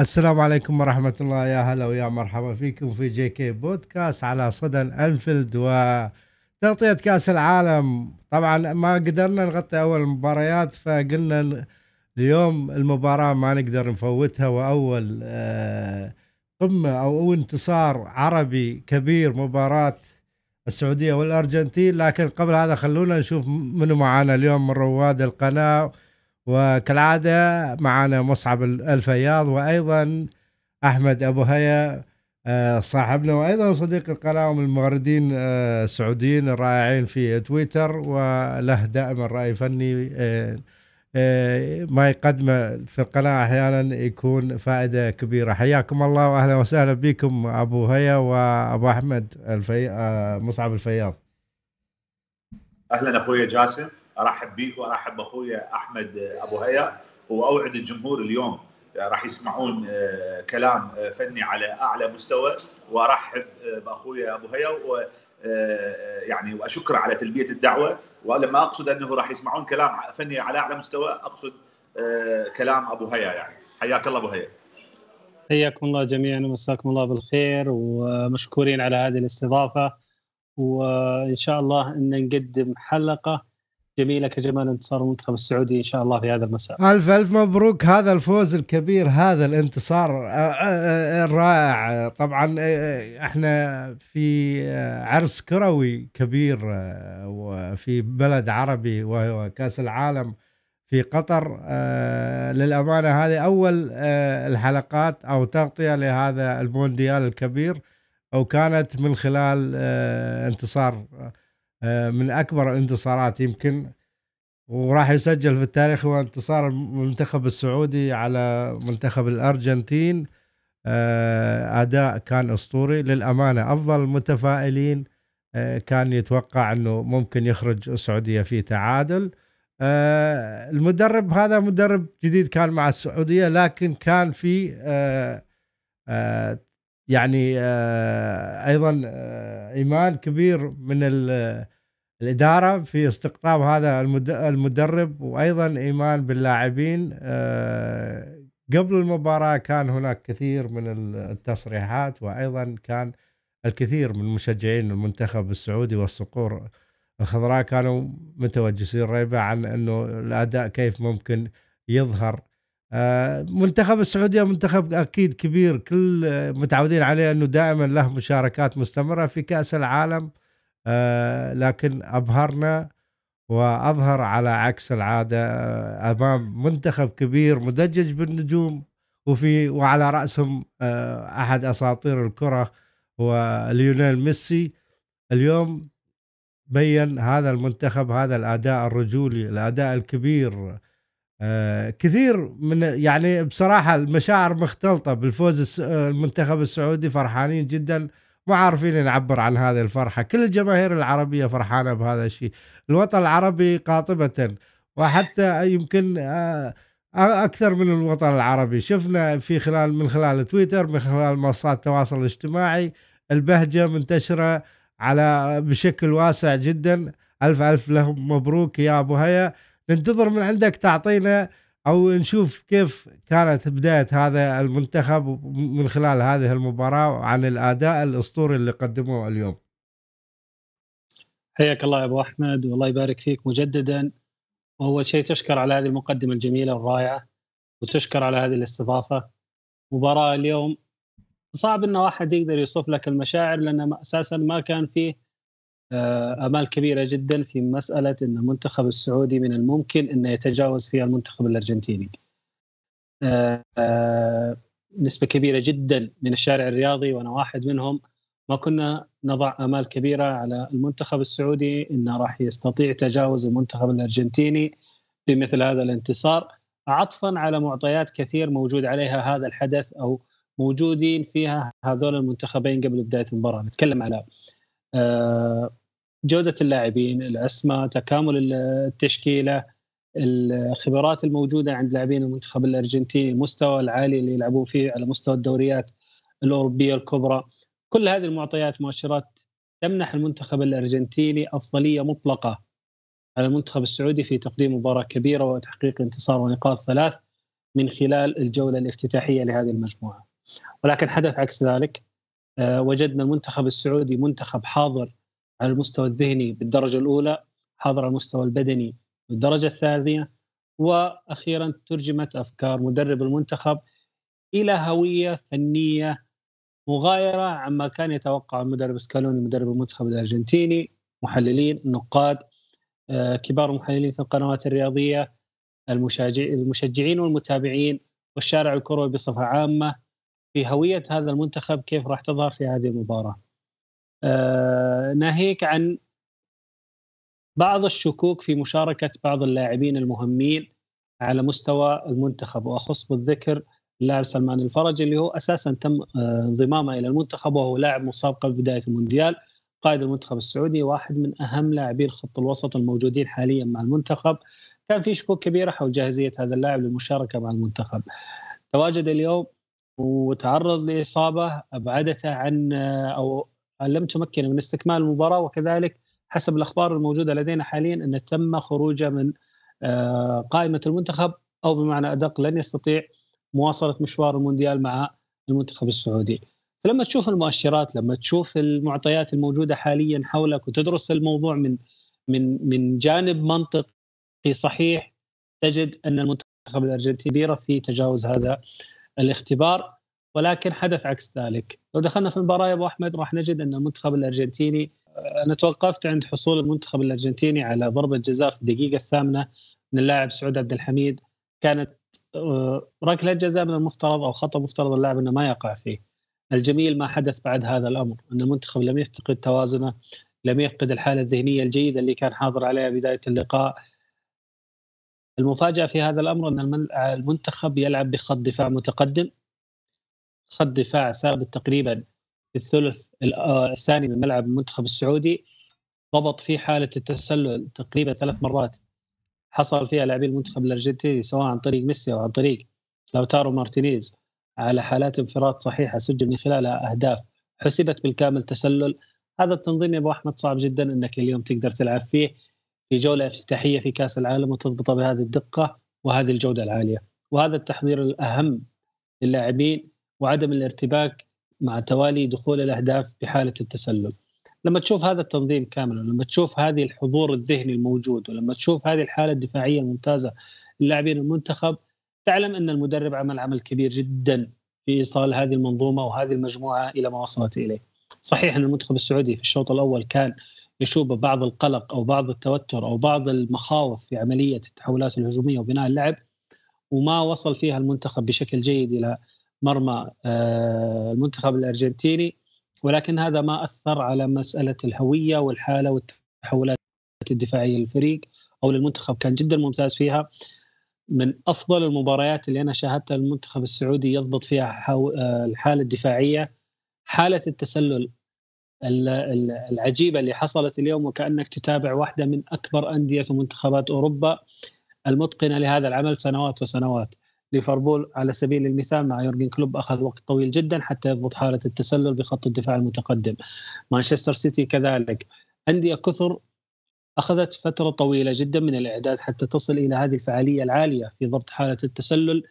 السلام عليكم ورحمة الله. يا هلا ويا مرحبا فيكم في جي كي بودكاست على صدى أنفيلد وتغطية كأس العالم. طبعا ما قدرنا نغطي أول المباريات فقلنا اليوم المباراة ما نقدر نفوتها. وأول آه، قمة أو انتصار عربي كبير مباراة السعودية والأرجنتين. لكن قبل هذا خلونا نشوف منو معانا اليوم من رواد القناة. وكالعادة معنا مصعب الفياض وأيضا أحمد أبو هيا آه، صاحبنا وأيضا صديق القناة ومن المغردين آه، السعوديين الرائعين في تويتر. وله دائما رأي فني آه، ما يقدمه في القناة أحيانا يكون فائدة كبيرة. حياكم الله وأهلا وسهلا بكم أبو هيا وأبو أحمد الفي... مصعب الفياض. أهلا أخوي جاسم. ارحب بيك وارحب باخويا احمد ابو هيا. واوعد الجمهور اليوم راح يسمعون آه، كلام آه، فني على اعلى مستوى. وارحب آه، باخويا ابو هيا. و يعني واشكر على تلبية الدعوة. ولما اقصد انه راح يسمعون كلام فني على اعلى مستوى اقصد كلام ابو هيا يعني. حياك الله ابو هيا. حياكم الله جميعا ومساكم الله بالخير ومشكورين على هذه الاستضافة. وإن شاء الله إن نقدم حلقة جميلة كجمال انتصار المنتخب السعودي إن شاء الله في هذا المساء. ألف ألف مبروك. هذا الفوز الكبير هذا الانتصار آه، آه، آه، الرائع. طبعا إحنا في عرس كروي كبير وفي بلد عربي وهو كأس العالم في قطر. للأمانة هذه أول الحلقات أو تغطية لهذا المونديال الكبير وكانت من خلال انتصار من أكبر الانتصارات يمكن. وراح يسجل في التاريخ هو انتصار المنتخب السعودي على منتخب الأرجنتين. آه، أداء كان أسطوري. للأمانة أفضل المتفائلين آه، كان يتوقع إنه ممكن يخرج السعودية في تعادل. المدرب هذا مدرب جديد كان مع السعودية لكن كان في يعني آه، أيضا آه، إيمان كبير من الإدارة في استقطاب هذا المدرب وأيضا إيمان باللاعبين. آه، قبل المباراة كان هناك كثير من التصريحات وأيضا كان الكثير من مشجعين المنتخب السعودي والصقور الخضراء كانوا متوجسين ريبة عن إنه الأداء كيف ممكن يظهر. آه، منتخب السعودية منتخب أكيد كبير كل متعودين عليه إنه دائما له مشاركات مستمرة في كأس العالم. لكن أبهرنا وأظهر على عكس العادة آه، أمام منتخب كبير مدجج بالنجوم وفي وعلى رأسهم أحد أساطير الكرة هو ليونيل ميسي. اليوم بين هذا المنتخب هذا الأداء الرجولي الأداء الكبير آه، كثير من يعني بصراحة المشاعر مختلطة بالفوز المنتخب السعودي فرحانين جدا. ما عارفين نعبر عن هذه الفرحة. كل الجماهير العربية فرحانة بهذا الشيء. الوطن العربي قاطبة. وحتى يمكن آه، أكثر من الوطن العربي. شفنا في خلال من خلال تويتر من خلال منصات التواصل الاجتماعي البهجة منتشرة على بشكل واسع جدا. ألف ألف لهم مبروك يا أبو هيا. ننتظر من عندك تعطينا أو نشوف كيف كانت بداية هذا المنتخب من خلال هذه المباراة عن الأداء الأسطوري اللي قدموه اليوم. حياك الله يا أبو أحمد والله يبارك فيك مجددا واول شيء تشكر على هذه المقدمة الجميلة والرائعة وتشكر على هذه الاستضافة. مباراة اليوم صعب ان واحد يقدر يوصف لك المشاعر لأن أساسا ما كان فيه آمال كبيرة جدا في مسألة إن المنتخب السعودي من الممكن إنه يتجاوز فيها المنتخب الأرجنتيني. آه، آه، نسبة كبيرة جدا من الشارع الرياضي وأنا واحد منهم ما كنا نضع آمال كبيرة على المنتخب السعودي إنه راح يستطيع تجاوز المنتخب الأرجنتيني بمثل هذا الانتصار عطفا على معطيات كثير موجود عليها هذا الحدث أو موجودين فيها هذول المنتخبين قبل بداية المباراة نتكلم على جودة اللاعبين الأسماء تكامل التشكيلة الخبرات الموجودة عند لاعبين المنتخب الأرجنتيني المستوى العالي اللي يلعبون فيه على مستوى الدوريات الأوروبية الكبرى. كل هذه المعطيات مؤشرات تمنح المنتخب الأرجنتيني أفضلية مطلقة على المنتخب السعودي في تقديم مباراة كبيرة وتحقيق انتصار ونقاط ثلاث من خلال الجولة الافتتاحية لهذه المجموعة. ولكن حدث عكس ذلك آه، وجدنا المنتخب السعودي منتخب حاضر على المستوى الذهني بالدرجة الأولى حاضر على المستوى البدني بالدرجة الثانية وأخيرا ترجمت أفكار مدرب المنتخب إلى هوية فنية مغايرة عما كان يتوقع المدرب سكالوني مدرب المنتخب الأرجنتيني محللين النقاد آه، كبار المحللين في القنوات الرياضية المشجعين والمتابعين والشارع الكروي بصفة عامة في هوية هذا المنتخب كيف راح تظهر في هذه المباراة. آه، ناهيك عن بعض الشكوك في مشاركة بعض اللاعبين المهمين على مستوى المنتخب. وأخص بالذكر اللاعب سلمان الفرج اللي هو أساسا تم آه، انضمامه إلى المنتخب وهو لاعب مسابقة قبل بداية المونديال قائد المنتخب السعودي واحد من أهم لاعبين خط الوسط الموجودين حاليا مع المنتخب. كان في شكوك كبيرة حول جاهزية هذا اللاعب للمشاركة مع المنتخب. تواجد اليوم وتعرض لإصابة أبعدته عن آه، أو لم تمكنه من استكمال المباراة وكذلك حسب الأخبار الموجودة لدينا حاليا أن تم خروجه من آه، قائمة المنتخب أو بمعنى أدق لن يستطيع مواصلة مشوار المونديال مع المنتخب السعودي. فلما تشوف المؤشرات لما تشوف المعطيات الموجودة حاليا حولك وتدرس الموضوع من من من جانب منطقي صحيح تجد أن المنتخب الأرجنتيني في تجاوز هذا الاختبار ولكن حدث عكس ذلك. لو دخلنا في المباراة يا أبو أحمد راح نجد أن المنتخب الأرجنتيني أنا توقفت عند حصول المنتخب الأرجنتيني على ضربة جزاء في الدقيقة الثامنة من اللاعب سعود عبد الحميد. كانت آه، ركلة جزاء من المفترض أو خطأ مفترض اللاعب أنه ما يقع فيه. الجميل ما حدث بعد هذا الأمر أن المنتخب لم يفقد توازنه لم يفقد الحالة الذهنية الجيدة اللي كان حاضر عليها بداية اللقاء. المفاجأة في هذا الأمر أن المنتخب يلعب بخط دفاع متقدم. خط دفاع ثابت تقريبا في الثلث آه، الثاني من ملعب المنتخب السعودي ضبط فيه حالة التسلل تقريبا ثلاث مرات. حصل فيها لاعبي المنتخب الأرجنتيني سواء عن طريق ميسي أو عن طريق لوتارو مارتينيز على حالات انفراد صحيحة سجل من خلالها أهداف حسبت بالكامل تسلل. هذا التنظيم يا أبو أحمد صعب جدا إنك اليوم تقدر تلعب فيه في جولة افتتاحية في كأس العالم وتضبطه بهذه الدقة وهذه الجودة العالية. وهذا التحضير الأهم للاعبين وعدم الارتباك مع توالي دخول الأهداف بحالة التسلل لما تشوف هذا التنظيم كاملا ولما تشوف هذه الحضور الذهني الموجود ولما تشوف هذه الحالة الدفاعية الممتازة للاعبين المنتخب تعلم أن المدرب عمل عمل كبير جدا في إيصال هذه المنظومة وهذه المجموعة إلى ما وصلت إليه. صحيح أن المنتخب السعودي في الشوط الأول كان يشوب بعض القلق أو بعض التوتر أو بعض المخاوف في عملية التحولات الهجومية وبناء اللعب وما وصل فيها المنتخب بشكل جيد إلى مرمى آه، المنتخب الأرجنتيني ولكن هذا ما أثر على مسألة الهوية والحالة والتحولات الدفاعية للفريق أو للمنتخب. كان جدا ممتاز فيها. من أفضل المباريات اللي أنا شاهدتها المنتخب السعودي يضبط فيها آه، الحالة الدفاعية حالة التسلل العجيبة اللي حصلت اليوم وكأنك تتابع واحدة من أكبر أندية ومنتخبات أوروبا المتقنة لهذا العمل سنوات وسنوات. ليفربول على سبيل المثال مع يورجن كلوب أخذ وقت طويل جدا حتى يضبط حالة التسلل بخط الدفاع المتقدم. مانشستر سيتي كذلك. أندية كثر أخذت فترة طويلة جدا من الإعداد حتى تصل إلى هذه الفعالية العالية في ضبط حالة التسلل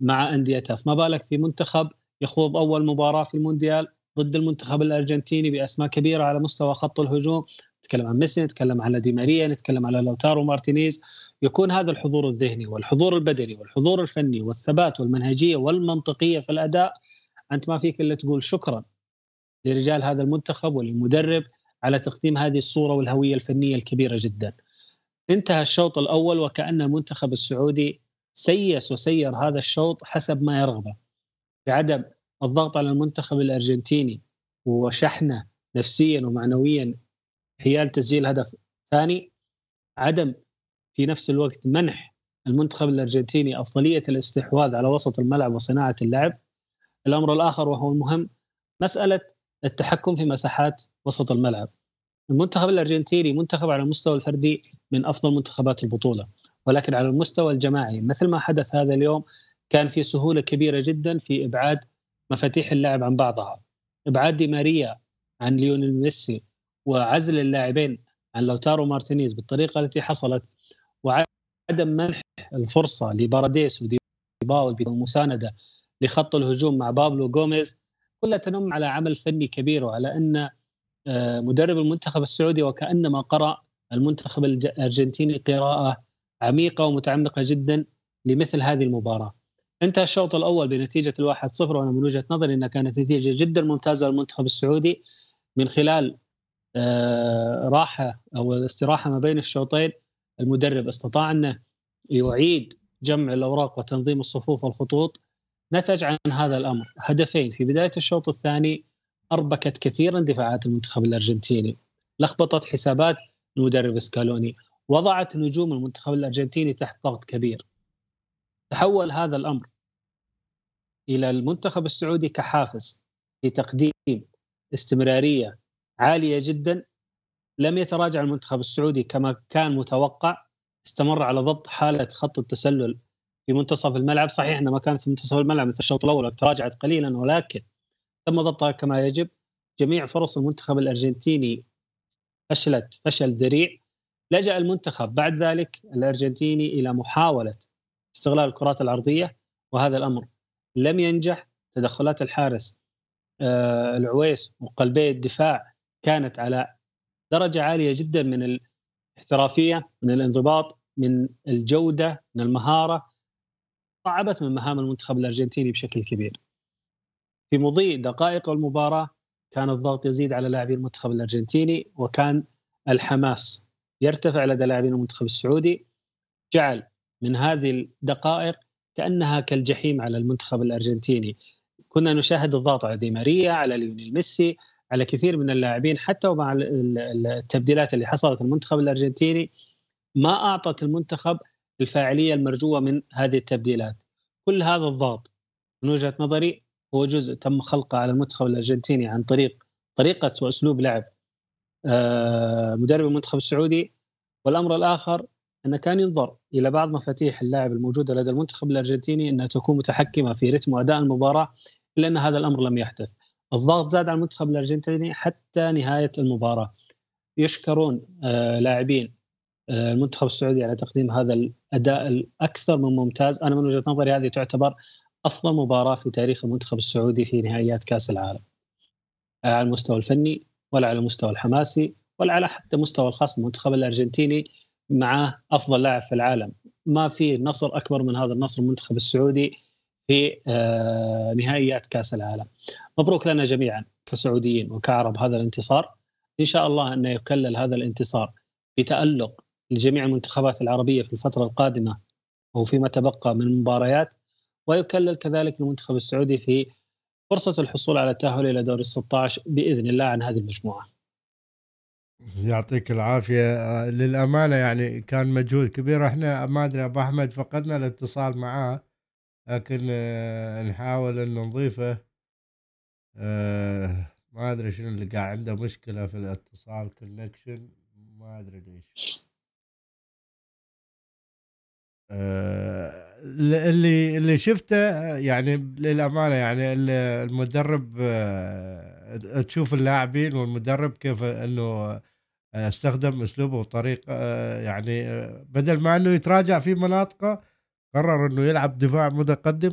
مع انديتها فما بالك في منتخب يخوض أول مباراة في المونديال ضد المنتخب الأرجنتيني بأسماء كبيرة على مستوى خط الهجوم؟ نتكلم عن ميسي نتكلم على دي ماريا نتكلم على لوتارو مارتينيز. يكون هذا الحضور الذهني والحضور البدني والحضور الفني والثبات والمنهجية والمنطقية في الأداء أنت ما فيك إلا تقول شكرا لرجال هذا المنتخب وللمدرب على تقديم هذه الصورة والهوية الفنية الكبيرة جدا. انتهى الشوط الأول وكأن المنتخب السعودي سيس وسير هذا الشوط حسب ما يرغبه بعدم الضغط على المنتخب الأرجنتيني وشحنه نفسيا ومعنويا حيال تسجيل هدف ثاني عدم في نفس الوقت منح المنتخب الأرجنتيني أفضلية الاستحواذ على وسط الملعب وصناعة اللعب. الأمر الآخر وهو المهم مسألة التحكم في مساحات وسط الملعب. المنتخب الأرجنتيني منتخب على المستوى الفردي من أفضل منتخبات البطولة ولكن على المستوى الجماعي مثل ما حدث هذا اليوم كان في سهولة كبيرة جدا في إبعاد مفاتيح اللعب عن بعضها. إبعاد دي ماريا عن ليونيل ميسي وعزل اللاعبين عن لوتارو مارتينيز بالطريقة التي حصلت وعدم منح الفرصة لباراديس ودي والمسانده لخط الهجوم مع بابلو غوميز كلها تنم على عمل فني كبير وعلى أن آه، مدرب المنتخب السعودي وكأنما قرأ المنتخب الأرجنتيني قراءة عميقة ومتعمقة جدا لمثل هذه المباراة. انتهى الشوط الأول بنتيجة الواحد صفر وأنا من وجهة نظري إنها كانت نتيجة جدا ممتازة للمنتخب السعودي من خلال آه، راحة أو الاستراحه ما بين الشوطين المدرب استطاع أنه يعيد جمع الأوراق وتنظيم الصفوف والخطوط نتج عن هذا الأمر. هدفين في بداية الشوط الثاني أربكت كثيرا دفاعات المنتخب الأرجنتيني. لخبطت حسابات المدرب سكالوني. وضعت نجوم المنتخب الأرجنتيني تحت ضغط كبير. تحول هذا الأمر إلى المنتخب السعودي كحافز لتقديم استمرارية عالية جدا لم يتراجع المنتخب السعودي كما كان متوقع استمر على ضبط حالة خط التسلل في منتصف الملعب. صحيح انها ما كانت في منتصف الملعب مثل الشوط الأول تراجعت قليلا ولكن تم ضبطها كما يجب. جميع فرص المنتخب الأرجنتيني فشلت فشل ذريع. لجأ المنتخب بعد ذلك الأرجنتيني إلى محاولة استغلال الكرات العرضيه وهذا الأمر لم ينجح. تدخلات الحارس آه العويس وقلبي الدفاع كانت على درجة عالية جدا من الاحترافية من الانضباط من الجودة من المهارة. صعبت من مهام المنتخب الأرجنتيني بشكل كبير. في مضي دقائق المباراة كان الضغط يزيد على لاعبي المنتخب الأرجنتيني وكان الحماس يرتفع لدى لاعبين المنتخب السعودي. جعل من هذه الدقائق كأنها كالجحيم على المنتخب الأرجنتيني. كنا نشاهد الضغط على دي ماريا على ليونيل ميسي على كثير من اللاعبين حتى ومع التبديلات اللي حصلت المنتخب الأرجنتيني ما أعطت المنتخب الفاعلية المرجوة من هذه التبديلات كل هذا الضغط من وجهة نظري هو جزء تم خلقه على المنتخب الأرجنتيني عن طريق طريقة وأسلوب لعب آه، مدرب المنتخب السعودي والأمر الآخر انه كان ينظر إلى بعض مفاتيح اللاعب الموجودة لدى المنتخب الأرجنتيني أنها تكون متحكمة في رتم واداء المباراة إلا أن هذا الأمر لم يحدث. الضغط زاد على المنتخب الأرجنتيني حتى نهاية المباراة. يشكرون آه لاعبين آه المنتخب السعودي على تقديم هذا الأداء الأكثر من ممتاز، أنا من وجهة نظري هذه تعتبر أفضل مباراة في تاريخ المنتخب السعودي في نهائيات كأس العالم. على المستوى الفني ولا على المستوى الحماسي ولا على حتى مستوى الخاص بالمنتخب الأرجنتيني مع أفضل لاعب في العالم ما في نصر أكبر من هذا النصر المنتخب السعودي في آه، نهائيات كأس العالم مبروك لنا جميعا كسعوديين وكعرب هذا الانتصار. إن شاء الله انه يكلل هذا الانتصار بتألق لجميع المنتخبات العربية في الفترة القادمة وفيما تبقى من المباريات ويكلل كذلك المنتخب السعودي في فرصة الحصول على التأهل إلى دور ال 16 بإذن الله عن هذه المجموعة. يعطيك العافية. للأمانة يعني كان مجهود كبير. إحنا ما أدري أبو أحمد فقدنا الاتصال معاه لكن آه، نحاول أن نضيفه. آه، ما أدري شنو اللي قاعد عنده مشكلة في الاتصال كونكشن ما أدري ليش. اللي اللي شفته يعني للأمانة يعني المدرب تشوف اللاعبين والمدرب كيف إنه استخدم أسلوبه وطريقة يعني بدل ما إنه يتراجع في مناطقه قرر إنه يلعب دفاع متقدم.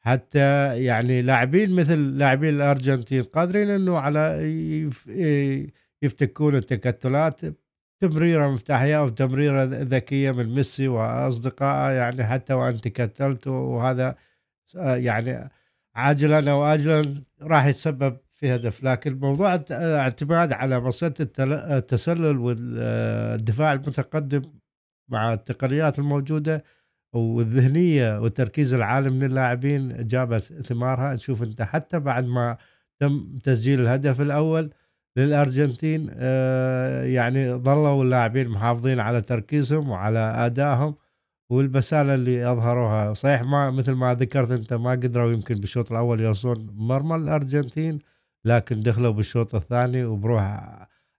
حتى يعني لاعبين مثل لاعبين الأرجنتين قادرين إنه على يفتكون التكتلات تمريرة مفتاحية أو تمريرة ذكية من ميسي وأصدقائه يعني حتى وإن تكتلت وهذا يعني عاجلا أو اجلا راح يتسبب في هدف. لكن موضوع الاعتماد على مصيدة التسلل والدفاع المتقدم مع التقنيات الموجودة والذهنية والتركيز العالي من اللاعبين جابت ثمارها. نشوف انت حتى بعد ما تم تسجيل الهدف الأول للأرجنتين آه، يعني ظلوا اللاعبين محافظين على تركيزهم وعلى أدائهم والبسالة اللي أظهروها. صحيح ما مثل ما ذكرت انت ما قدروا يمكن بالشوط الأول يوصلون مرمى الأرجنتين لكن دخلوا بالشوط الثاني وبروح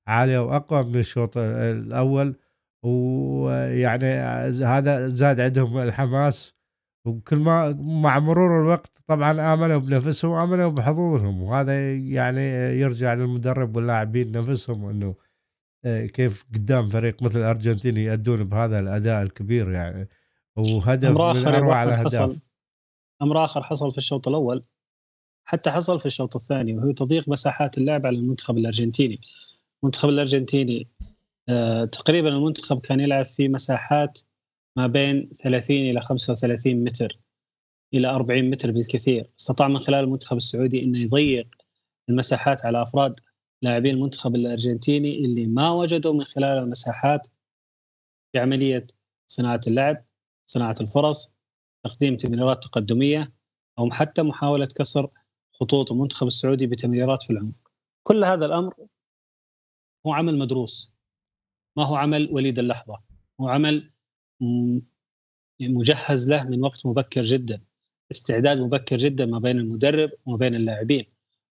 عالية وأقوى من الشوط الأول. ويعني هذا زاد عندهم الحماس وكل ما مع مرور الوقت طبعا امنوا بنفسهم وامنوا بحظوظهم وهذا يعني يرجع للمدرب واللاعبين نفسهم إنه آه، كيف قدام فريق مثل الأرجنتين يأدون بهذا الأداء الكبير يعني. وهدف من أروع الأهداف. أمر آخر حصل في الشوط الأول حتى حصل في الشوط الثاني وهو تضييق مساحات اللعب على المنتخب الأرجنتيني. المنتخب الأرجنتيني تقريبا المنتخب كان يلعب في مساحات ما بين 30 إلى 35 متر إلى 40 متر بالكثير. استطاع من خلال المنتخب السعودي إنه يضيق المساحات على أفراد لاعبين المنتخب الأرجنتيني اللي ما وجدوا من خلال المساحات في عملية صناعة اللعب صناعة الفرص تقديم تمريرات تقدمية أو حتى محاولة كسر خطوط المنتخب السعودي بتمريرات في العمق. كل هذا الأمر هو عمل مدروس. ما هو عمل وليد اللحظة؟ هو عمل مجهز له من وقت مبكر جدا استعداد مبكر جدا ما بين المدرب وما بين اللاعبين.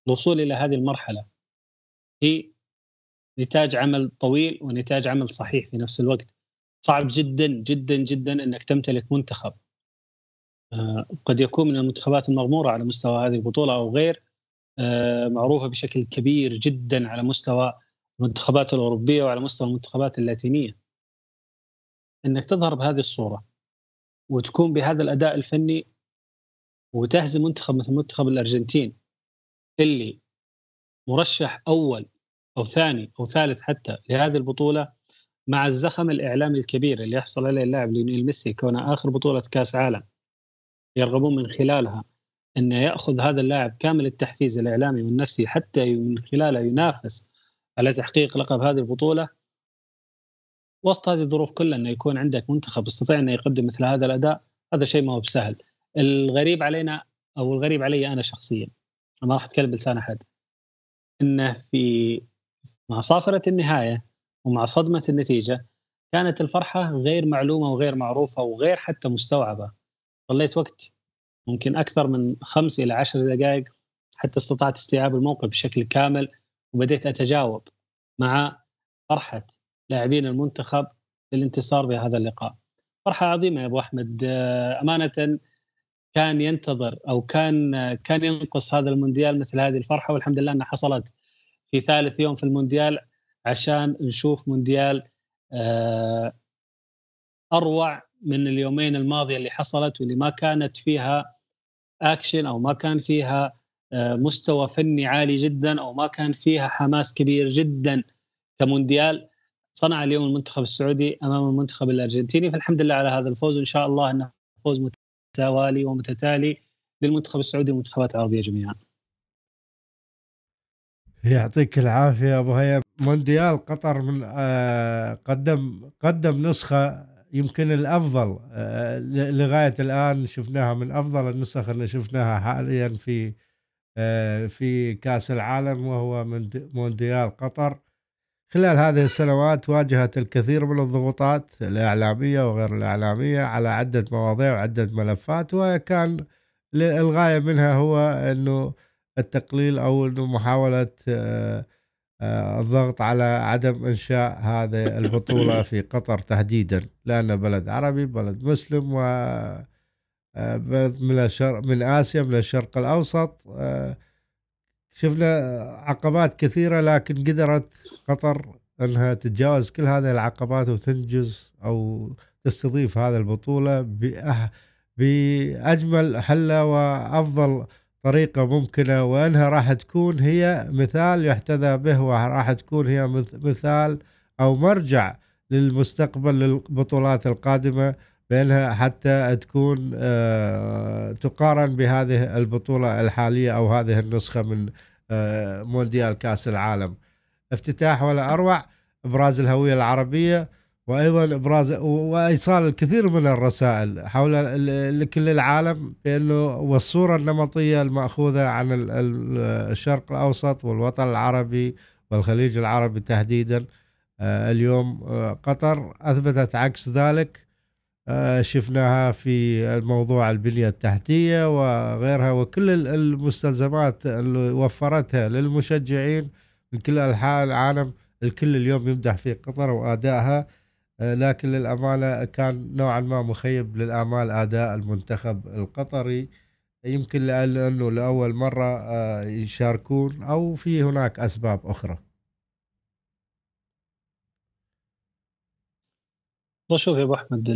الوصول إلى هذه المرحلة هي نتاج عمل طويل ونتاج عمل صحيح في نفس الوقت. صعب جدا جدا جدا إنك تمتلك منتخب. آه، قد يكون من المنتخبات المغمورة على مستوى هذه البطولة أو غير آه، معروفة بشكل كبير جدا على مستوى المنتخبات الأوروبية وعلى مستوى المنتخبات اللاتينية. إنك تظهر بهذه الصورة وتكون بهذا الأداء الفني وتهزم منتخب مثل منتخب الأرجنتين اللي مرشح أول أو ثاني أو ثالث حتى لهذه البطولة مع الزخم الإعلامي الكبير اللي يحصل عليه اللاعب ليونيل ميسي كونه آخر بطولة كأس عالم يرغبون من خلالها انه يأخذ هذا اللاعب كامل التحفيز الإعلامي والنفسي حتى من خلاله ينافس على تحقيق لقب هذه البطولة. وسط هذه الظروف كلها إنه يكون عندك منتخب يستطيع إنه يقدم مثل هذا الأداء هذا شيء ما هو بسهل. الغريب علينا أو الغريب علي أنا شخصيا ما راح أتكلم بلسان أحد. إنه في مع صافرة النهاية ومع صدمة النتيجة كانت الفرحة غير معلومة وغير معروفة وغير حتى مستوعبة. ظليت وقت ممكن أكثر من خمس إلى عشر دقائق حتى استطعت استيعاب الموقف بشكل كامل. وبديت أتجاوب مع فرحة لاعبين المنتخب بالانتصار بهذا اللقاء. فرحة عظيمة يا أبو أحمد أمانة كان ينتظر أو كان كان ينقص هذا المونديال مثل هذه الفرحة والحمد لله أنها حصلت في ثالث يوم في المونديال عشان نشوف مونديال آه، أروع من اليومين الماضية اللي حصلت واللي ما كانت فيها اكشن أو ما كان فيها آه، مستوى فني عالي جدا أو ما كان فيها حماس كبير جدا كمونديال صنع اليوم المنتخب السعودي أمام المنتخب الأرجنتيني. فالحمد لله على هذا الفوز. وان شاء الله إنه فوز متوالي ومتتالي للمنتخب السعودي والمنتخبات العربيه جميعا. يعطيك العافية أبو هيا. مونديال قطر من آه قدم قدم نسخة يمكن الأفضل آه لغاية الآن شفناها من أفضل النسخ اللي شفناها حاليا في آه في كأس العالم وهو مونديال قطر. خلال هذه السنوات واجهت الكثير من الضغوطات الإعلامية وغير الإعلامية على عدة مواضيع وعدة ملفات وكان الغاية منها هو أنه التقليل أو أنه محاولة آه، آه، الضغط على عدم إنشاء هذه البطولة في قطر تحديدا. لأنه بلد عربي بلد مسلم و آه، بلد من الشرق من آسيا من الشرق الأوسط. شفنا عقبات كثيرة لكن قدرت قطر إنها تتجاوز كل هذه العقبات وتنجز أو تستضيف هذه البطولة بأجمل حلة وأفضل طريقة ممكنة. وأنها راح تكون هي مثال يحتذى به وراح تكون هي مثال أو مرجع للمستقبل للبطولات القادمة. بأنها حتى تكون آه، تقارن بهذه البطولة الحالية أو هذه النسخة من آه، مونديال كأس العالم. افتتاح ولا أروع ابراز الهوية العربية وأيضا ابراز وأيصال الكثير من الرسائل حول لكل العالم بأنه والصورة النمطية المأخوذة عن الشرق الأوسط والوطن العربي والخليج العربي تحديدا آه، اليوم قطر أثبتت عكس ذلك. شفناها في الموضوع البنية التحتية وغيرها وكل المستلزمات اللي وفرتها للمشجعين من كل أنحاء العالم. الكل اليوم يمدح في قطر وأدائها. آه، لكن للأمانة كان نوعا ما مخيب للآمال أداء المنتخب القطري. يمكن لأنه لأول مرة آه، يشاركون أو في هناك أسباب أخرى. شوف يا أبو أحمد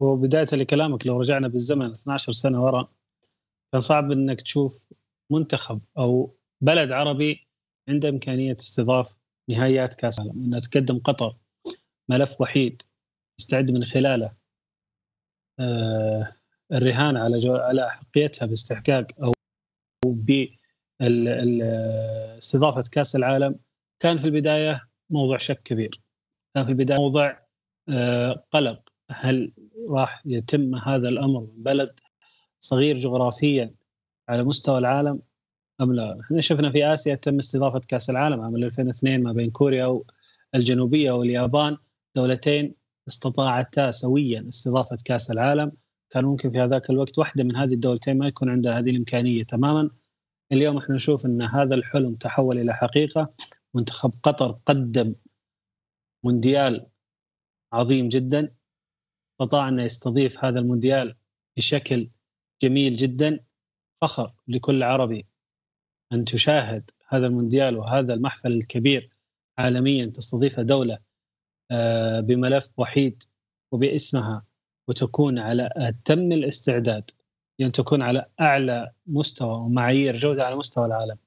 وبدايه لكلامك لو رجعنا بالزمن 12 سنة ورا كان صعب إنك تشوف منتخب أو بلد عربي عنده إمكانية استضاف نهائيات كأس العالم انها تقدم قطر ملف وحيد تستعد من خلاله آه الرهان على جو... على احقيتها باستحقاق أو باستضافه كأس العالم كان في البداية موضوع شك كبير. كان في البداية موضوع آه قلق. هل راح يتم هذا الأمر بلد صغير جغرافيا على مستوى العالم أم لا؟ إحنا شفنا في آسيا تم استضافة كأس العالم عام 2002 ما بين كوريا الجنوبية واليابان دولتين استطاعتا سويا استضافة كأس العالم. كان ممكن في هذاك الوقت واحدة من هذه الدولتين ما يكون عندها هذه الإمكانية تماما. اليوم إحنا نشوف إن هذا الحلم تحول إلى حقيقة. منتخب قطر قدم مونديال عظيم جدا. استطاع انه يستضيف هذا المونديال بشكل جميل جدا. فخر لكل عربي أن تشاهد هذا المونديال وهذا المحفل الكبير عالميا. تستضيفه دولة آه، بملف وحيد وباسمها وتكون على أتم الاستعداد لأن تكون على أعلى مستوى ومعايير جودة على مستوى العالم.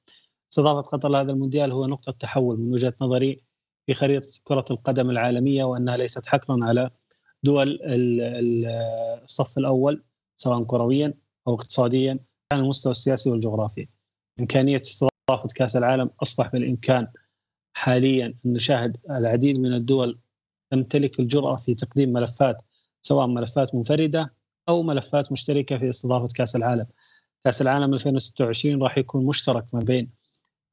استضافة قطر لهذا المونديال هو نقطة تحول من وجهة نظري في خريطة كرة القدم العالمية وأنها ليست حكرا على دول الصف الأول سواء كرويا أو اقتصاديا على المستوى السياسي والجغرافي. إمكانية استضافة كأس العالم أصبح بالإمكان حاليا أن نشاهد العديد من الدول تمتلك الجرأة في تقديم ملفات سواء ملفات منفردة أو ملفات مشتركة في استضافة كأس العالم كأس العالم 2026 راح يكون مشترك ما بين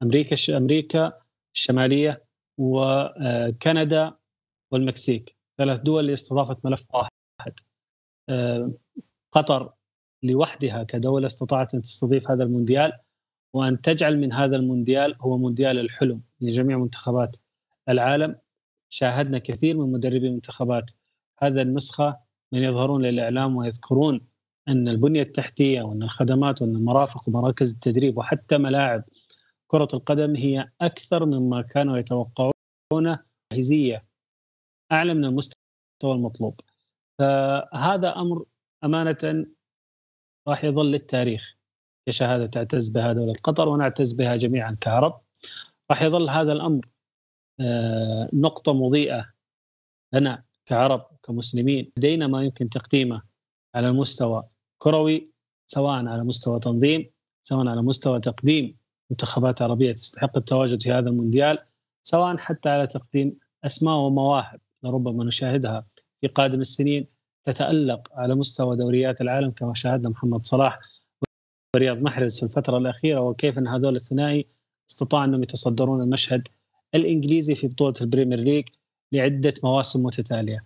أمريكا أمريكا الشمالية وكندا والمكسيك ثلاث دول لاستضافة ملف واحد. آه، قطر لوحدها كدولة استطاعت أن تستضيف هذا المونديال وأن تجعل من هذا المونديال هو مونديال الحلم لجميع منتخبات العالم. شاهدنا كثير من مدربي المنتخبات هذا النسخة من يظهرون للإعلام ويذكرون أن البنية التحتية وأن الخدمات وأن المرافق ومراكز التدريب وحتى ملاعب كرة القدم هي أكثر مما كانوا يتوقعونه جاهزية أعلى من المستوى المطلوب. فهذا أمر أمانة راح يظل للتاريخ. كشهادة تعتز بها دولة قطر ونعتز بها جميعا كعرب راح يظل هذا الأمر آه، نقطة مضيئة لنا كعرب كمسلمين. لدينا ما يمكن تقديمه على المستوى كروي سواء على مستوى تنظيم سواء على مستوى تقديم منتخبات عربية تستحق التواجد في هذا المونديال سواء حتى على تقديم أسماء ومواهب لربما نشاهدها في قادم السنين تتألق على مستوى دوريات العالم كما شاهدنا محمد صلاح ورياض محرز في الفترة الأخيرة وكيف أن هذول الثنائي استطاعوا أنهم يتصدرون المشهد الإنجليزي في بطولة البريمير ليج لعدة مواسم متتالية.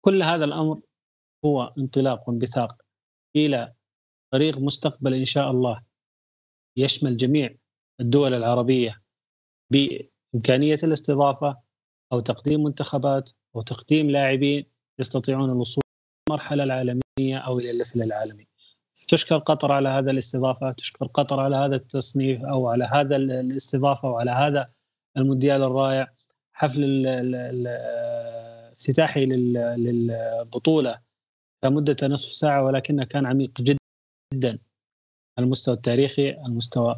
كل هذا الأمر هو انطلاق وانبثاق إلى طريق مستقبل إن شاء الله يشمل جميع الدول العربية بإمكانية الاستضافة أو تقديم منتخبات أو تقديم لاعبين يستطيعون الوصول للمرحله العالمية أو إلى الليفل العالمي. تشكر قطر على هذا الاستضافة، تشكر قطر على هذا التصنيف أو على هذا الاستضافة وعلى هذا المونديال الرائع حفل الافتتاحي للبطولة لمدة نصف ساعة ولكنه كان عميق جدا المستوى التاريخي على مستوى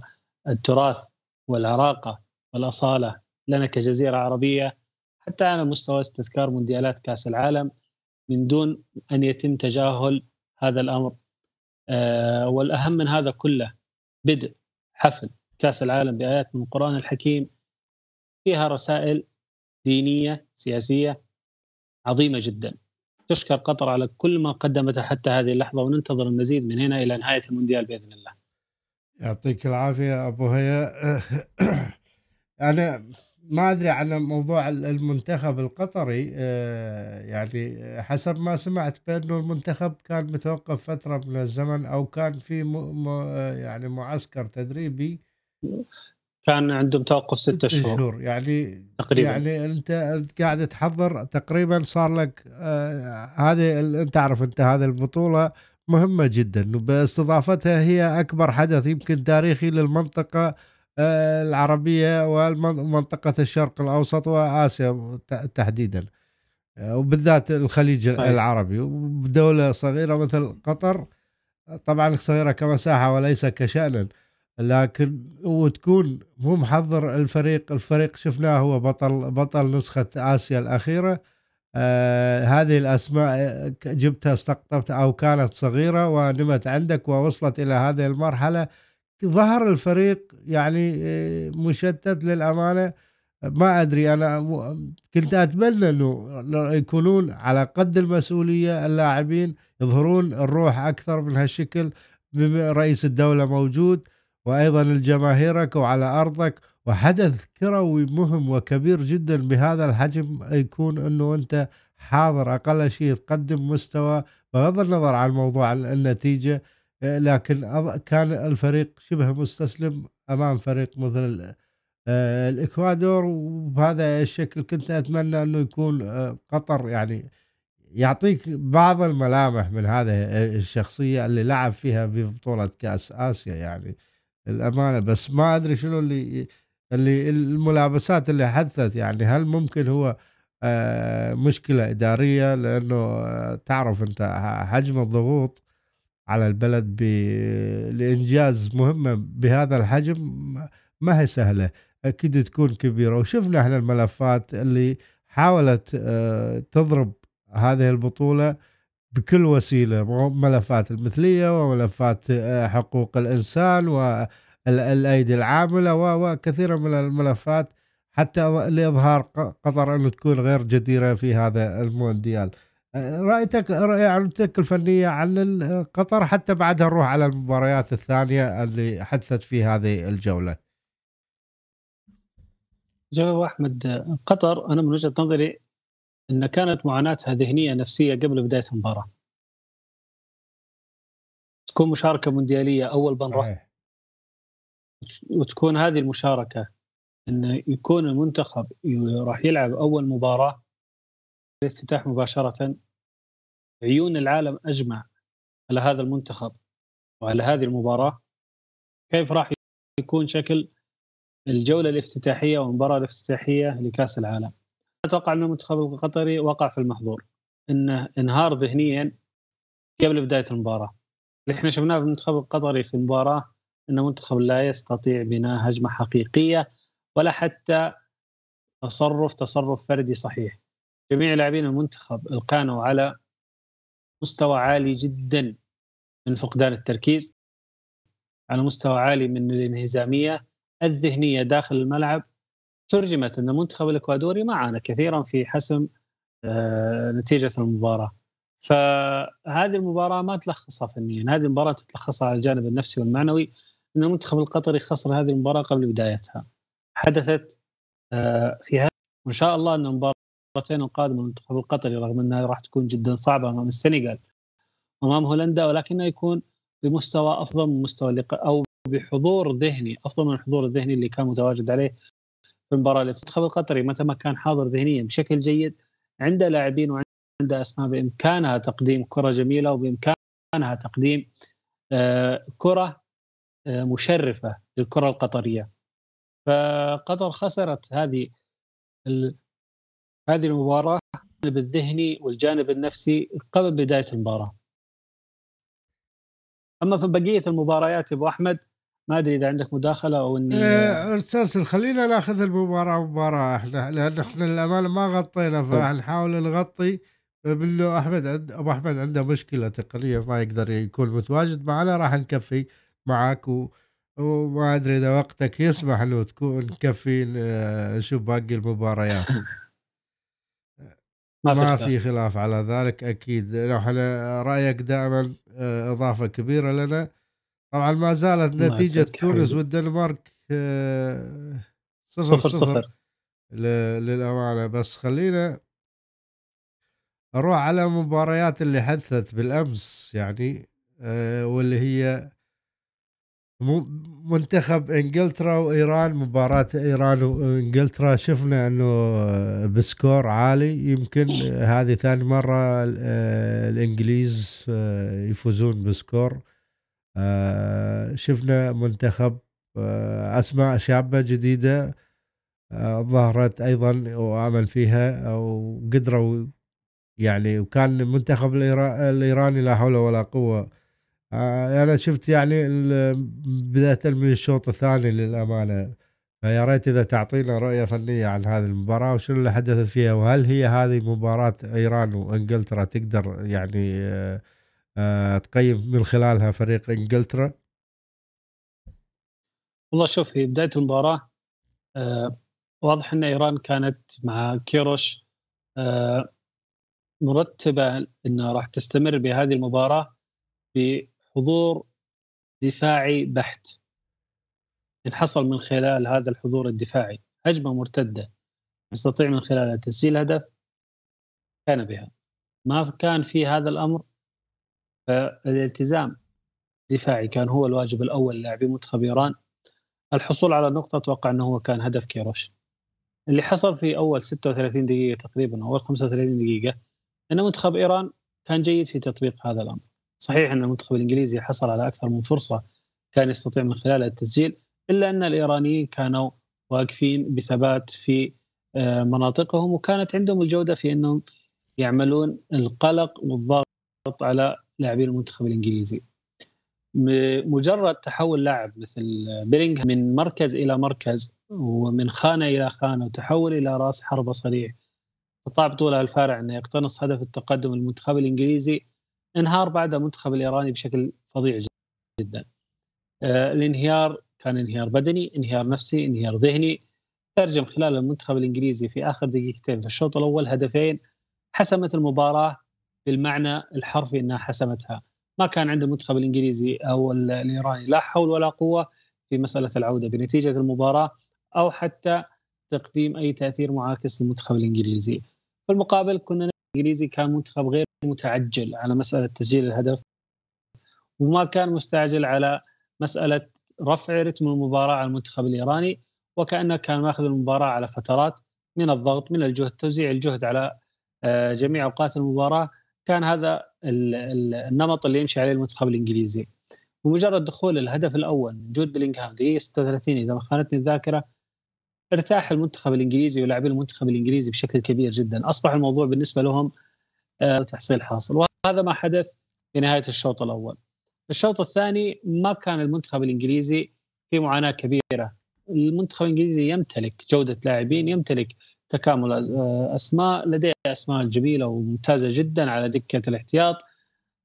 التراث والعراقة والأصالة لنا كجزيرة عربية حتى على مستوى استذكار مونديالات كأس العالم من دون أن يتم تجاهل هذا الأمر. آه، والأهم من هذا كله بدء حفل كأس العالم بآيات من القرآن الحكيم. فيها رسائل دينية سياسية عظيمة جدا. تشكر قطر على كل ما قدمته حتى هذه اللحظة وننتظر المزيد من هنا إلى نهاية المونديال بإذن الله. يعطيك العافية أبو هيا. أنا ما أدري عن موضوع المنتخب القطري آه، يعني حسب ما سمعت بأنه المنتخب كان متوقف فترة من الزمن أو كان في يعني معسكر تدريبي. كان عندهم توقف ستة شهور شهور. يعني تقريبا. يعني أنت قاعد تحضر تقريبا صار لك آه هذه أنت تعرف أنت هذه البطولة مهمة جدا باستضافتها هي أكبر حدث يمكن تاريخي للمنطقة آه العربية ومنطقه الشرق الأوسط وآسيا تحديدا. وبالذات الخليج صحيح. العربي. ودولة صغيرة مثل قطر طبعا صغيرة كمساحة وليس كشأن لكن وتكون مو محضر الفريق الفريق شفناه هو بطل بطل نسخة آسيا الأخيرة. آه هذه الأسماء جبتها استقطبتها أو كانت صغيرة ونمت عندك ووصلت إلى هذه المرحلة. ظهر الفريق يعني آه، مشتت للأمانة. ما أدري أنا كنت أتمنى إنه يكونون على قد المسؤولية اللاعبين يظهرون الروح أكثر من هالشكل. رئيس الدولة موجود وأيضا الجماهيرك وعلى أرضك. وحدث كروي مهم وكبير جدا بهذا الحجم يكون أنه أنت حاضر أقل شيء تقدم مستوى بغض النظر عن موضوع النتيجة لكن كان الفريق شبه مستسلم أمام فريق مثل آه، الإكوادور وبهذا الشكل كنت أتمنى أنه يكون آه، قطر يعني يعطيك بعض الملامح من هذه الشخصية اللي لعب فيها في بطولة كأس آسيا يعني الامانه بس ما أدري شنو اللي اللي الملابسات اللي حدثت يعني هل ممكن هو آه، مشكلة إدارية؟ لأنه تعرف أنت حجم الضغوط على البلد لإنجاز مهمه بهذا الحجم ما هي سهلة. أكيد تكون كبيرة. وشفنا إحنا الملفات اللي حاولت آه، تضرب هذه البطولة بكل وسيلة ملفات المثلية وملفات آه، حقوق الإنسان والايدي العامله وكثير من الملفات حتى لإظهار قطر إنه تكون غير جديرة في هذا المونديال. رايتك رؤيتك الفنية عن قطر حتى بعدها نروح على المباريات الثانية اللي حدثت في هذه الجولة. جواب أحمد قطر أنا من وجهة نظري إن كانت معاناتها ذهنية نفسية قبل بداية المباراة تكون مشاركة مونديالية أول مره وتكون هذه المشاركة انه يكون المنتخب راح يلعب أول مباراة الافتتاح مباشرة عيون العالم أجمع على هذا المنتخب وعلى هذه المباراة كيف راح يكون شكل الجولة الافتتاحية والمباراة الافتتاحية لكأس العالم؟ أتوقع أن المنتخب القطري وقع في المحظور إنه انهار ذهنيا قبل بداية المباراة. اللي إحنا شفناه في المنتخب القطري في المباراة إنه منتخب لا يستطيع بناء هجمة حقيقية ولا حتى تصرف تصرف فردي صحيح. جميع لاعبين المنتخب كانوا على مستوى عالي جدا من فقدان التركيز على مستوى عالي من الانهزامية الذهنية داخل الملعب. ترجمت أن المنتخب الإكوادوري ما عانى كثيرا في حسم آه، نتيجة المباراة. فهذه المباراة ما تلخصها فنيا هذه المباراة تتلخصها على الجانب النفسي والمعنوي. ان المنتخب القطري خسر هذه المباراة قبل بدايتها. حدثت آه، في هذا وإن شاء الله إن المباراتين القادمة المنتخب القطري رغم إنها راح تكون جدا صعبة أمام السنغال امام هولندا ولكنه يكون بمستوى أفضل من مستوى اللقاء أو بحضور ذهني أفضل من الحضور الذهني اللي كان متواجد عليه في المباراة. المنتخب القطري متى ما كان حاضر ذهنيا بشكل جيد عنده لاعبين وعنده أسماء بإمكانها تقديم كرة جميلة وبإمكانها تقديم آه، كرة مشرفة للكرة القطرية. فقطر خسرت هذه هذه المباراة الجانب الذهني والجانب النفسي قبل بداية المباراة. أما في بقية المباريات أبو أحمد ما أدري إذا عندك مداخلة أو اني ارسل خلينا نأخذ المباراة مباراة إحنا لأن إحنا للأمانة ما غطينا طيب. فنحاول نغطي؟ بالله أحمد عند أبو أحمد عنده مشكلة تقنية ما يقدر يكون متواجد معنا راح نكفي. معك و... وما أدري إذا وقتك يسمح انه تكون نكفي نشوف باقي المباريات. ما, ما في خلاف على ذلك أكيد. إحنا رأيك دائما آه، إضافة كبيرة لنا. طبعا ما زالت نتيجة تونس والدنمارك آه، صفر صفر, صفر. للأمانة. بس خلينا أروح على مباريات اللي حدثت بالأمس يعني آه، واللي هي منتخب إنجلترا وإيران مباراة إيران وإنجلترا. شفنا إنه آه، ب score عالي. يمكن هذه ثاني مرة الإنجليز يفوزون ب score. آه، شفنا منتخب آه، أسماء شابة جديدة آه، ظهرت أيضا وامل فيها وقدروا يعني وكان المنتخب الإيراني لا حول ولا قوة آه، أنا شفت يعني بداية من الشوط الثاني للأمانة فيا ريت إذا تعطينا رؤية فنية عن هذه المباراة وشنو اللي حدثت فيها وهل هي هذه مباراة إيران وإنجلترا تقدر يعني آه، آه، تقيم من خلالها فريق إنجلترا؟ والله شوف في بداية المباراة واضح إن إيران كانت مع كيروش مرتبة إنها راح تستمر بهذه المباراة بحضور دفاعي بحت. إن حصل من خلال هذا الحضور الدفاعي هجمة مرتدة يستطيع من خلالها تسجيل هدف كان بها. ما كان في هذا الأمر فالالتزام دفاعي كان هو الواجب الأول للاعبي منتخب إيران. الحصول على نقطة أتوقع أنه هو كان هدف كيروش. اللي حصل في أول 36 دقيقة تقريبا أو أول 35 دقيقة أن منتخب إيران كان جيد في تطبيق هذا الأمر. صحيح أن المنتخب الإنجليزي حصل على أكثر من فرصة كان يستطيع من خلالها التسجيل إلا أن الإيرانيين كانوا واقفين بثبات في آه، مناطقهم وكانت عندهم الجودة في أنهم يعملون القلق والضغط على لاعبين المنتخب الإنجليزي. مجرد تحول لاعب مثل بيلينغ من مركز إلى مركز ومن خانة إلى خانة وتحول إلى رأس حربة صريح استطاع بطولة الفارع أنه يقتنص هدف التقدم المنتخب الإنجليزي انهار بعدها المنتخب الإيراني بشكل فظيع جدا. آه، الانهيار كان انهيار بدني انهيار نفسي انهيار ذهني. ترجم خلال المنتخب الإنجليزي في آخر دقيقتين في الشوط الأول هدفين. حسمت المباراة بالمعنى الحرفي إنها حسمتها. ما كان عند المنتخب الإنجليزي أو الإيراني لا حول ولا قوة في مسألة العودة بنتيجة المباراة أو حتى تقديم أي تأثير معاكس للمنتخب الإنجليزي. في المقابل كنا الانجليزي كان منتخب غير متعجل على مسألة تسجيل الهدف وما كان مستعجل على مسألة رفع رتم المباراة على المنتخب الإيراني وكأنه كان ماخذ المباراة على فترات من الضغط من الجهد توزيع الجهد على آه، جميع أوقات المباراة. كان هذا النمط اللي يمشي عليه المنتخب الإنجليزي. بمجرد دخول الهدف الأول من جود بلينغهام دقيقة 36 إذا ما خانتني الذاكرة ارتاح المنتخب الإنجليزي ولاعبي المنتخب الإنجليزي بشكل كبير جدا. أصبح الموضوع بالنسبة لهم تحصيل حاصل. وهذا ما حدث في نهاية الشوط الأول. الشوط الثاني ما كان المنتخب الإنجليزي في معاناة كبيرة. المنتخب الإنجليزي يمتلك جودة لاعبين يمتلك تكامل أسماء لديه أسماء جميلة وممتازة جدا على دكة الاحتياط.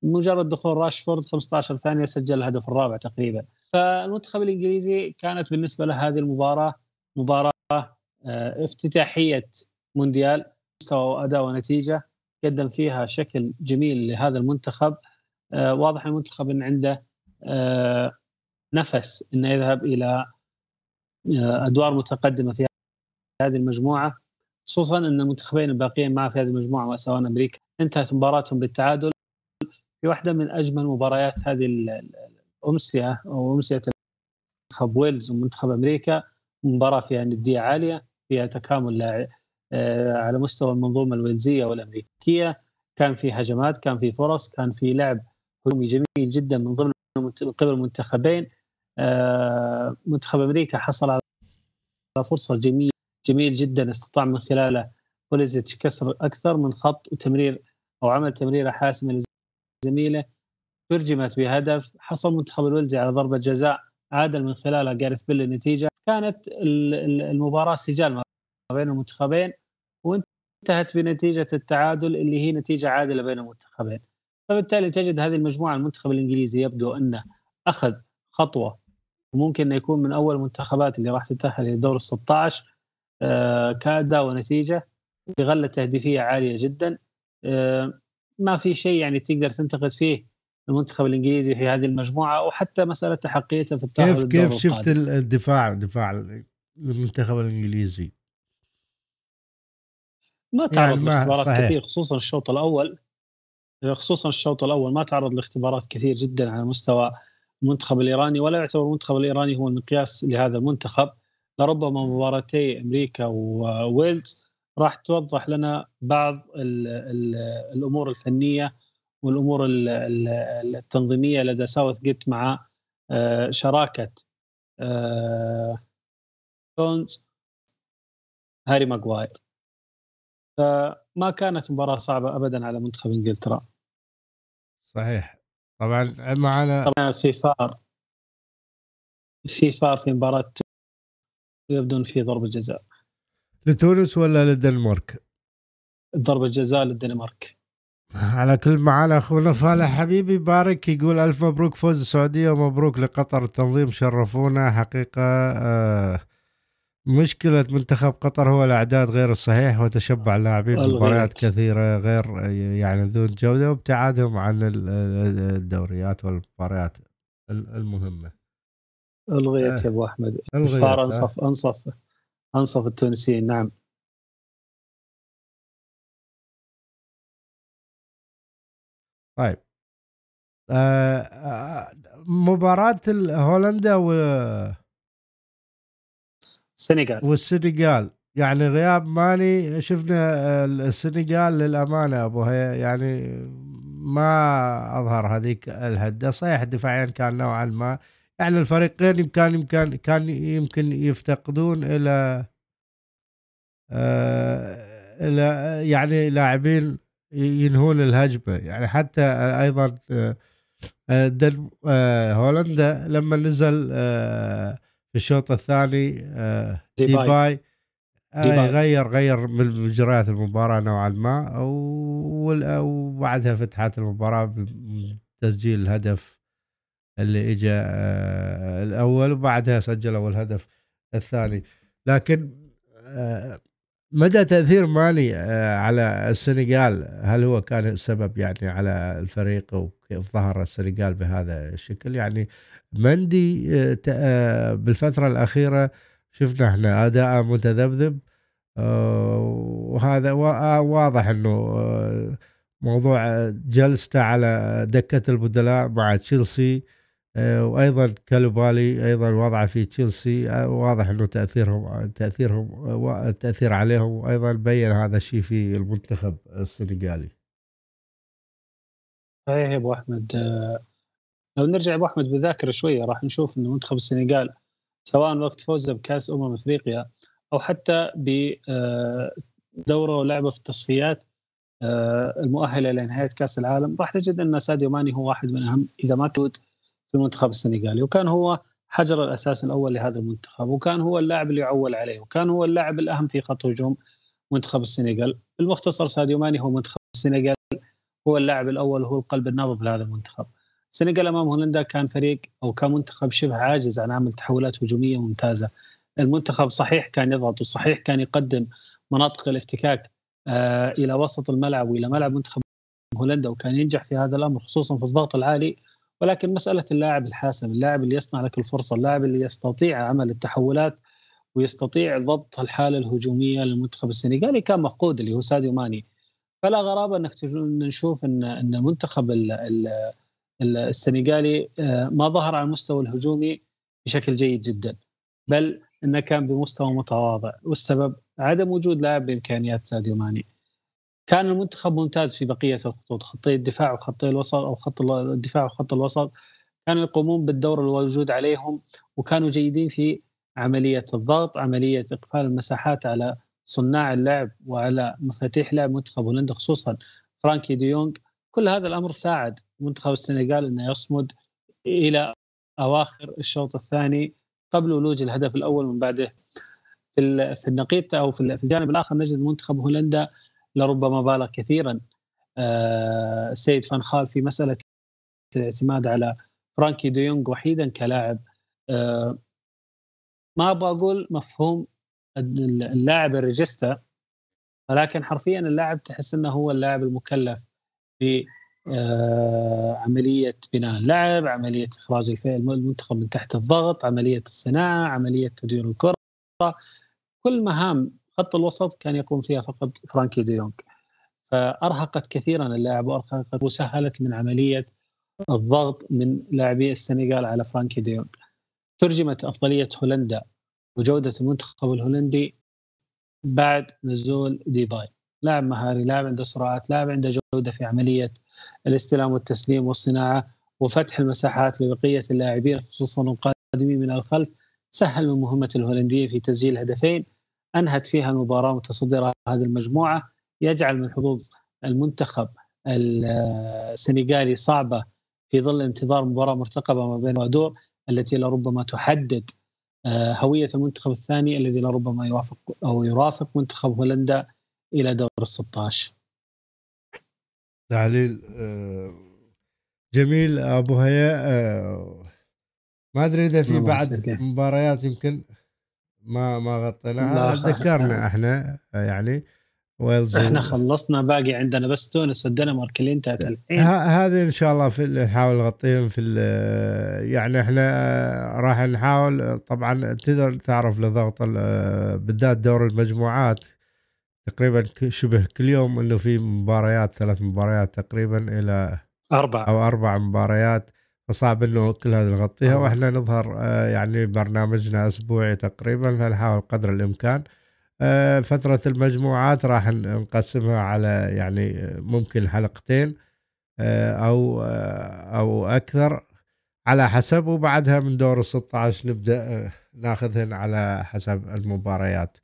مجرد دخول راشفورد 15 ثانية سجل الهدف الرابع تقريبا. فالمنتخب الإنجليزي كانت بالنسبة له هذه المباراة مباراة آه، افتتاحية مونديال مستوى اداء ونتيجة. قدم فيها شكل جميل لهذا المنتخب. آه، واضح المنتخب إن عنده آه، نفس إنه يذهب إلى آه، أدوار متقدمة في هذه المجموعة خصوصا إن المنتخبين الباقيين معه في هذه المجموعة سواء أمريكا. انتهت مباراتهم بالتعادل في واحدة من أجمل مباريات هذه الأمسية أو أمسية منتخب ويلز ومنتخب أمريكا. مباراة فيها نديه عالية فيها تكامل على مستوى المنظومة الويلزية والأمريكية. كان في هجمات كان في فرص كان في لعب هجومي جميل جدا من ضمن من قبل المنتخبين. آه، منتخب أمريكا حصل على فرصة جميل جميل جدا استطاع من خلاله بوليزيتش كسر أكثر من خط وتمرير أو عمل تمريره حاسمه لزميله. ترجمت بهدف حصل منتخب الولزي على ضربة جزاء عادل من خلالها جارث بيل النتيجه كانت المباراة سجال ما بين المنتخبين. وانتهت بنتيجة التعادل اللي هي نتيجة عادلة بين المنتخبين. فبالتالي تجد هذه المجموعة المنتخب الإنجليزي يبدو أنه أخذ خطوة وممكن أنه يكون من أول المنتخبات اللي راح تتأهل إلى دور ال 16 آه كاداء ونتيجة بغلة تهديفية عالية جدا. آه ما في شيء يعني تقدر تنتقد فيه المنتخب الإنجليزي في هذه المجموعة وحتى مسألة تحقيته في التأهل كيف كيف شفت الدفاع دفاع المنتخب الإنجليزي؟ ما تعرض يعني لاختبارات كثير خصوصا الشوط الأول. خصوصا الشوط الأول ما تعرض لاختبارات كثير جدا على مستوى المنتخب الإيراني ولا يعتبر المنتخب الإيراني هو المقياس لهذا المنتخب. لربما مباراتي أمريكا وويلز راح توضح لنا بعض ال ال الأمور الفنية والأمور التنظيمية لدى ساوث جيت مع آه، شراكة آه، هاري ماجواير فما كانت مباراة صعبة ابدا على منتخب إنجلترا. صحيح. طبعا معنا طبعا في فار. في فار في مباراة يبدو في ضربة جزاء. لتونس ولا للدنمارك؟ ضربة جزاء للدنمارك. على كل معانا أخونا صالح حبيبي بارك يقول ألف مبروك فوز السعودية ومبروك لقطر التنظيم شرفونا. حقيقة آه مشكلة منتخب قطر هو الأعداد غير الصحيح وتشبع اللاعبين بمباريات كثيرة غير يعني ذو جودة وابتعادهم عن الدوريات والمباريات المهمة. الغيت آه. يا أبو أحمد. الفار آه. أنصف أنصف أنصف التونسيين نعم. طيب. آه، مباراة هولندا و السنغال. والسنغال. يعني غياب ماني شفنا السنغال للأمانة أبو هي يعني ما أظهر هذيك الهدة. صحيح دفاعيا كان نوعا ما. يعني الفريقين يمكن يمكن كان يمكن يفتقدون إلى آه إلى يعني لاعبين ينهون الهجمة. يعني حتى أيضا آه, آه، هولندا لما نزل في الشوط الثاني آه ديباي, ديباي, آه غير غير من مجريات المباراة نوعا ما وبعدها فتحت المباراة بتسجيل الهدف اللي اجى آه الأول وبعدها سجلوا الهدف الثاني. لكن مدى تأثير ماني آه على السنغال؟ هل هو كان السبب يعني على الفريق وكيف ظهر السنغال بهذا الشكل؟ يعني مندي آه، آه، بالفترة الأخيرة شفنا إحنا أداء متذبذب آه، وهذا واضح إنه موضوع جلسته على دكة البدلاء مع تشيلسي وأيضا كالوبالي أيضا وضعه في تشيلسي واضح إنه تأثيرهم تأثيرهم التاثير عليهم وأيضا بين هذا الشيء في المنتخب السنغالي. صحيح يا أبو أحمد لو نرجع أبو أحمد بالذاكره شوية راح نشوف إنه منتخب السنغال سواء وقت فوزه بكأس أمم أفريقيا أو حتى بدوره ولعبة في التصفيات آه، المؤهلة لنهاية كأس العالم راح نجد أن ساديو ماني هو واحد من أهم إذا ما كنت في المنتخب السنغالي وكان هو حجر الأساس الأول لهذا المنتخب وكان هو اللاعب اللي يعول عليه وكان هو اللاعب الأهم في خط هجوم منتخب السنغال. بالمختصر ساديو ماني هو منتخب السنغال هو اللاعب الأول وهو القلب النابض لهذا المنتخب. السنغال أمام هولندا كان فريق أو كان منتخب شبه عاجز عن عمل تحولات هجومية ممتازة. المنتخب صحيح كان يضغط وصحيح كان يقدم مناطق الافتكاك آه إلى وسط الملعب وإلى ملعب منتخب هولندا وكان ينجح في هذا الأمر خصوصا في الضغط العالي. ولكن مسألة اللاعب الحاسم اللاعب اللي يصنع لك الفرصة اللاعب اللي يستطيع عمل التحولات ويستطيع ضبط الحالة الهجومية للمنتخب السنغالي كان مفقود اللي هو ساديو ماني. فلا غرابة إنك نشوف ان إن المنتخب السنغالي آه، ما ظهر على المستوى الهجومي بشكل جيد جدا بل إنه كان بمستوى متواضع والسبب عدم وجود لاعب بإمكانيات ساديو ماني. كان المنتخب ممتاز في بقية الخطوط خطي الدفاع وخطي الوسط أو خط الدفاع وخط الوسط كانوا يقومون بالدور الموجود عليهم وكانوا جيدين في عملية الضغط عملية إقفال المساحات على صناع اللعب وعلى مفاتيح لعب منتخب هولندا خصوصا فرانكي ديونغ دي كل هذا الأمر ساعد منتخب السنغال إنه يصمد إلى أواخر الشوط الثاني قبل ولوج الهدف الأول من بعده. في في النقيض أو في الجانب الآخر نجد منتخب هولندا لربما بالغ كثيرا. آه، السيد فان خال في مسألة الاعتماد على فرانكي ديونغ وحيدا كلاعب. آه، ما أبغى أقول مفهوم اللاعب ال regista ولكن حرفيا اللاعب تحس إنه هو اللاعب المكلف. في آه، عملية بناء اللعب، عملية إخراج المنتخب من تحت الضغط، عملية الصناعة، عملية تدوير الكرة. كل مهام خط الوسط كان يقوم فيها فقط فرانكي ديونغ فأرهقت كثيرا اللاعب وأرهقت وسهلت من عملية الضغط من لاعبي السنغال على فرانكي ديونغ ترجمت أفضلية هولندا وجودة المنتخب الهولندي بعد نزول ديباي. لاعب مهاري لاعب عنده سرعات لاعب عنده جودة في عملية الاستلام والتسليم والصناعة وفتح المساحات لبقية اللاعبين خصوصا القادمين من الخلف. سهل من مهمة الهولنديين في تسجيل هدفين. أنهت فيها المباراة متصدرة هذه المجموعة. يجعل من حظوظ المنتخب السنغالي صعبة في ظل انتظار مباراة مرتقبة ما بين ودور التي لربما تحدد آه، هوية المنتخب الثاني الذي لربما يوافق أو يرافق منتخب هولندا إلى دور ال 16 تعليل آه، جميل. أبو هيا آه، ما أدري إذا في بعد مباريات يمكن. ما ما غطيناها ذكرنا إحنا يعني ويلز إحنا خلصنا باقي عندنا بس تونس والدنمارك اللي انتهت الحين هذه إن شاء الله في نحاول نغطيهم في يعني إحنا راح نحاول طبعا تقدر تعرف لضغط بالذات دور المجموعات. تقريبا شبه كل يوم إنه في مباريات ثلاث مباريات تقريبا إلى أربع أو أربع مباريات. فصعب إنه كل هذه نغطيها. وإحنا نظهر آه، يعني برنامجنا أسبوعي تقريبا. فنحاول قدر الإمكان. آه، فترة المجموعات راح نقسمها على يعني ممكن حلقتين آه، أو أو أكثر. على حسب وبعدها من دور ال 16 نبدأ ناخذهن على حسب المباريات.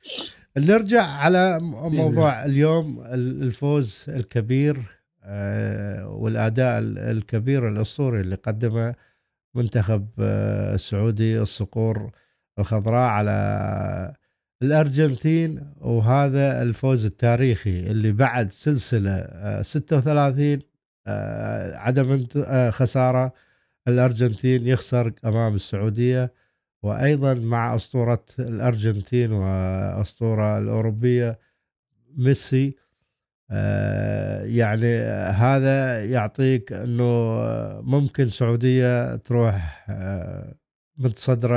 نرجع على موضوع اليوم الفوز الكبير آه، والأداء الكبير الأسطوري اللي قدمه منتخب آه، السعودي الصقور الخضراء على الأرجنتين. وهذا الفوز التاريخي اللي بعد سلسلة 36 آه، عدم خسارة الأرجنتين يخسر أمام السعودية. وأيضا مع أسطورة الأرجنتين وأسطورة الأوروبية ميسي آه، يعني هذا يعطيك إنه ممكن سعودية تروح آه، متصدره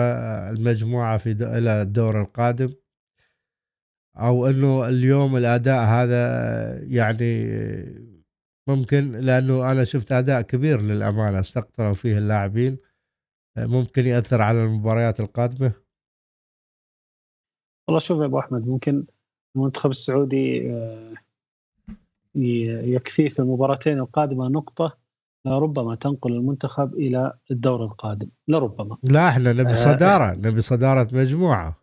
المجموعة في إلى الدور القادم. أو إنه اليوم الأداء هذا يعني ممكن لأنه أنا شفت أداء كبير للأمانة استقطروا فيه اللاعبين. ممكن يأثر على المباريات القادمة؟ والله شوف يا أبو أحمد ممكن المنتخب السعودي آه، يكفيه في المباراتين القادمة نقطة لربما تنقل المنتخب إلى الدور القادم لربما. لا إحنا نبي آه، صدارة نبي صدارة مجموعة.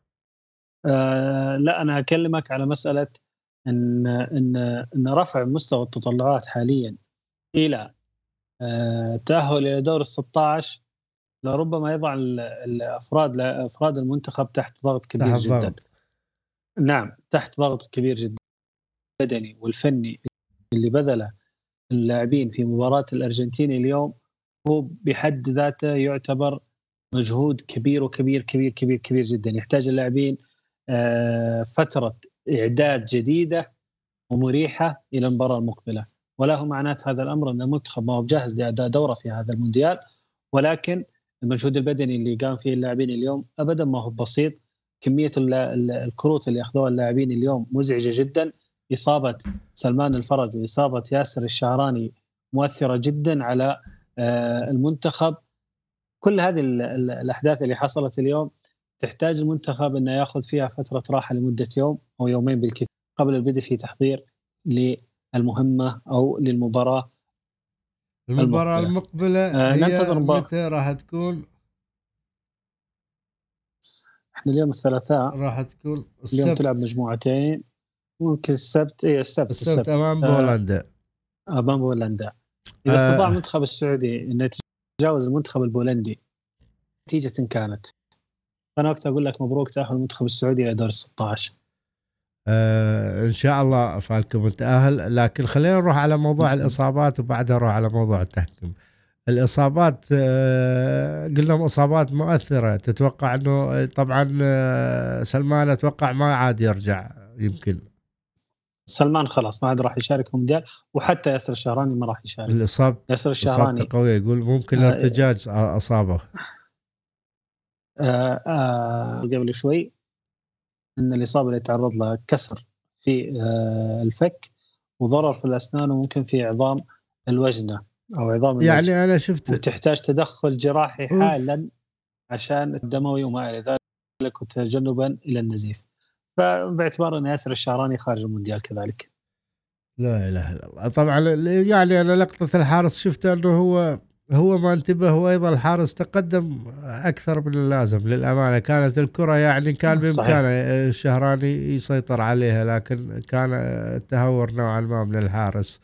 آه لا أنا أكلمك على مسألة إن إن إن رفع مستوى التطلعات حاليا إلى آه تأهل إلى دور ال 16 لربما يضع الافراد أفراد المنتخب تحت ضغط كبير تحت جدا. ضغط. نعم تحت ضغط كبير جدا. البدني والفني اللي بذله اللاعبين في مباراة الأرجنتين اليوم هو بحد ذاته يعتبر مجهود كبير وكبير كبير كبير كبير جدا. يحتاج اللاعبين آه، فترة إعداد جديدة ومريحة إلى المباراة المقبلة. ولا هو معنات هذا الأمر أن المنتخب ما هو جاهز لأداء دوره في هذا المونديال ولكن المجهود البدني اللي قام فيه اللاعبين اليوم ابدا ما هو بسيط. كمية الكروت اللي أخذوها اللاعبين اليوم مزعجة جدا. إصابة سلمان الفرج وإصابة ياسر الشعراني مؤثرة جدا على آه، المنتخب. كل هذه الأحداث اللي حصلت اليوم تحتاج المنتخب إنه يأخذ فيها فترة راحة لمدة يوم أو يومين بالكثير قبل البدء في تحضير للمهمة أو للمباراة. المباراة المقبلة. آه ننتظر متى راح تكون؟ إحنا اليوم الثلاثاء. راح تكون السبت. اليوم تلعب مجموعتين. ممكن السبت اي السبت السبت, السبت. أمام آه، بولندا. آه أمام بولندا. إذا آه. استطاع المنتخب السعودي إنه يتجاوز المنتخب البولندي نتيجة كانت. أنا وقت أقول لك مبروك تأهل المنتخب السعودي إلى دور 16 آه إن شاء الله فالكم متاهل لكن خلينا نروح على موضوع الإصابات وبعدها نروح على موضوع التحكيم الإصابات آه قلنا إصابات مؤثرة. تتوقع إنه طبعا آه سلمان أتوقع ما عاد يرجع يمكن. سلمان خلاص ما عاد راح يشارك في المونديال وحتى ياسر الشهراني ما راح يشارك. الاصاب ياسر الشهراني. قوية. يقول ممكن ارتجاج أصابه. آه آه قبل شوي. إن الإصابة اللي تعرض لها كسر في آه، الفك وضرر في الأسنان وممكن في عظام الوجنة أو عظام يعني الوجنة. أنا شفت وتحتاج تدخل جراحي حالا عشان الدموي وما إلى ذلك وتجنبا إلى النزيف. فباعتبار ان ياسر الشعراني خارج المونديال كذلك. لا إله إلا الله. طبعا يعني أنا لقطة الحارس شفت إنه هو هو ما انتبه وأيضا الحارس تقدم أكثر من اللازم للأمانة. كانت الكرة يعني كان بإمكانه الشهراني يسيطر عليها لكن كان التهور نوعا ما من الحارس.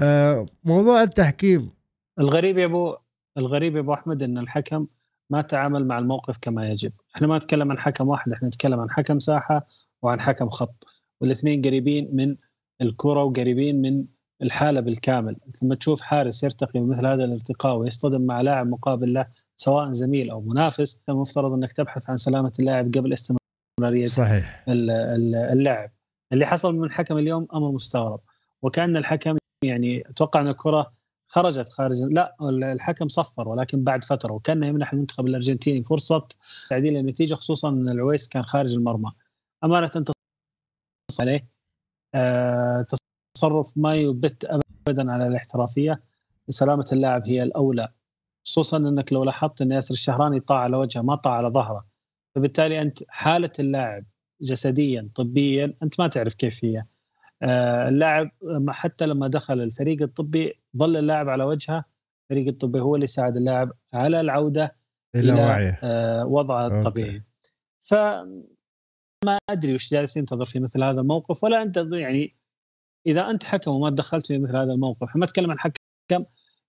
آه، موضوع التحكيم. الغريب يا أبو الغريب يا أبو أحمد إن الحكم ما تعامل مع الموقف كما يجب. إحنا ما نتكلم عن حكم واحد إحنا نتكلم عن حكم ساحة وعن حكم خط. والإثنين قريبين من الكرة وقريبين من الحالة بالكامل. لما تشوف حارس يرتقي بمثل هذا الارتقاء ويصطدم مع لاعب مقابل له سواء زميل أو منافس المفترض أنك تبحث عن سلامة اللاعب قبل استمرارية صحيح. اللعب. اللي حصل من الحكم اليوم أمر مستغرب. وكأن الحكم يعني أتوقع أن الكرة خرجت خارج لا الحكم صفر ولكن بعد فترة وكان يمنح المنتخب الأرجنتيني فرصة تعديل النتيجة خصوصا أن العويس كان خارج المرمى. أمانة عليه. آه تصرف ما يبت ابدا على الاحترافية سلامه اللاعب هي الأولى. خصوصا إنك لو لاحظت إن ياسر الشهراني طاع على وجهه ما طاع على ظهره. فبالتالي أنت حالة اللاعب جسديا طبيا أنت ما تعرف كيف هي. آه، اللاعب حتى لما دخل الفريق الطبي ظل اللاعب على وجهه. الفريق الطبي هو اللي ساعد اللاعب على العودة إلى, إلى آه، وضعه الطبيعي. ف ما أدري وش جالس ينتظر في مثل هذا الموقف ولا أنت يعني إذا أنت حكم وما تدخلت في مثل هذا الموقف ما نتكلم عن حكم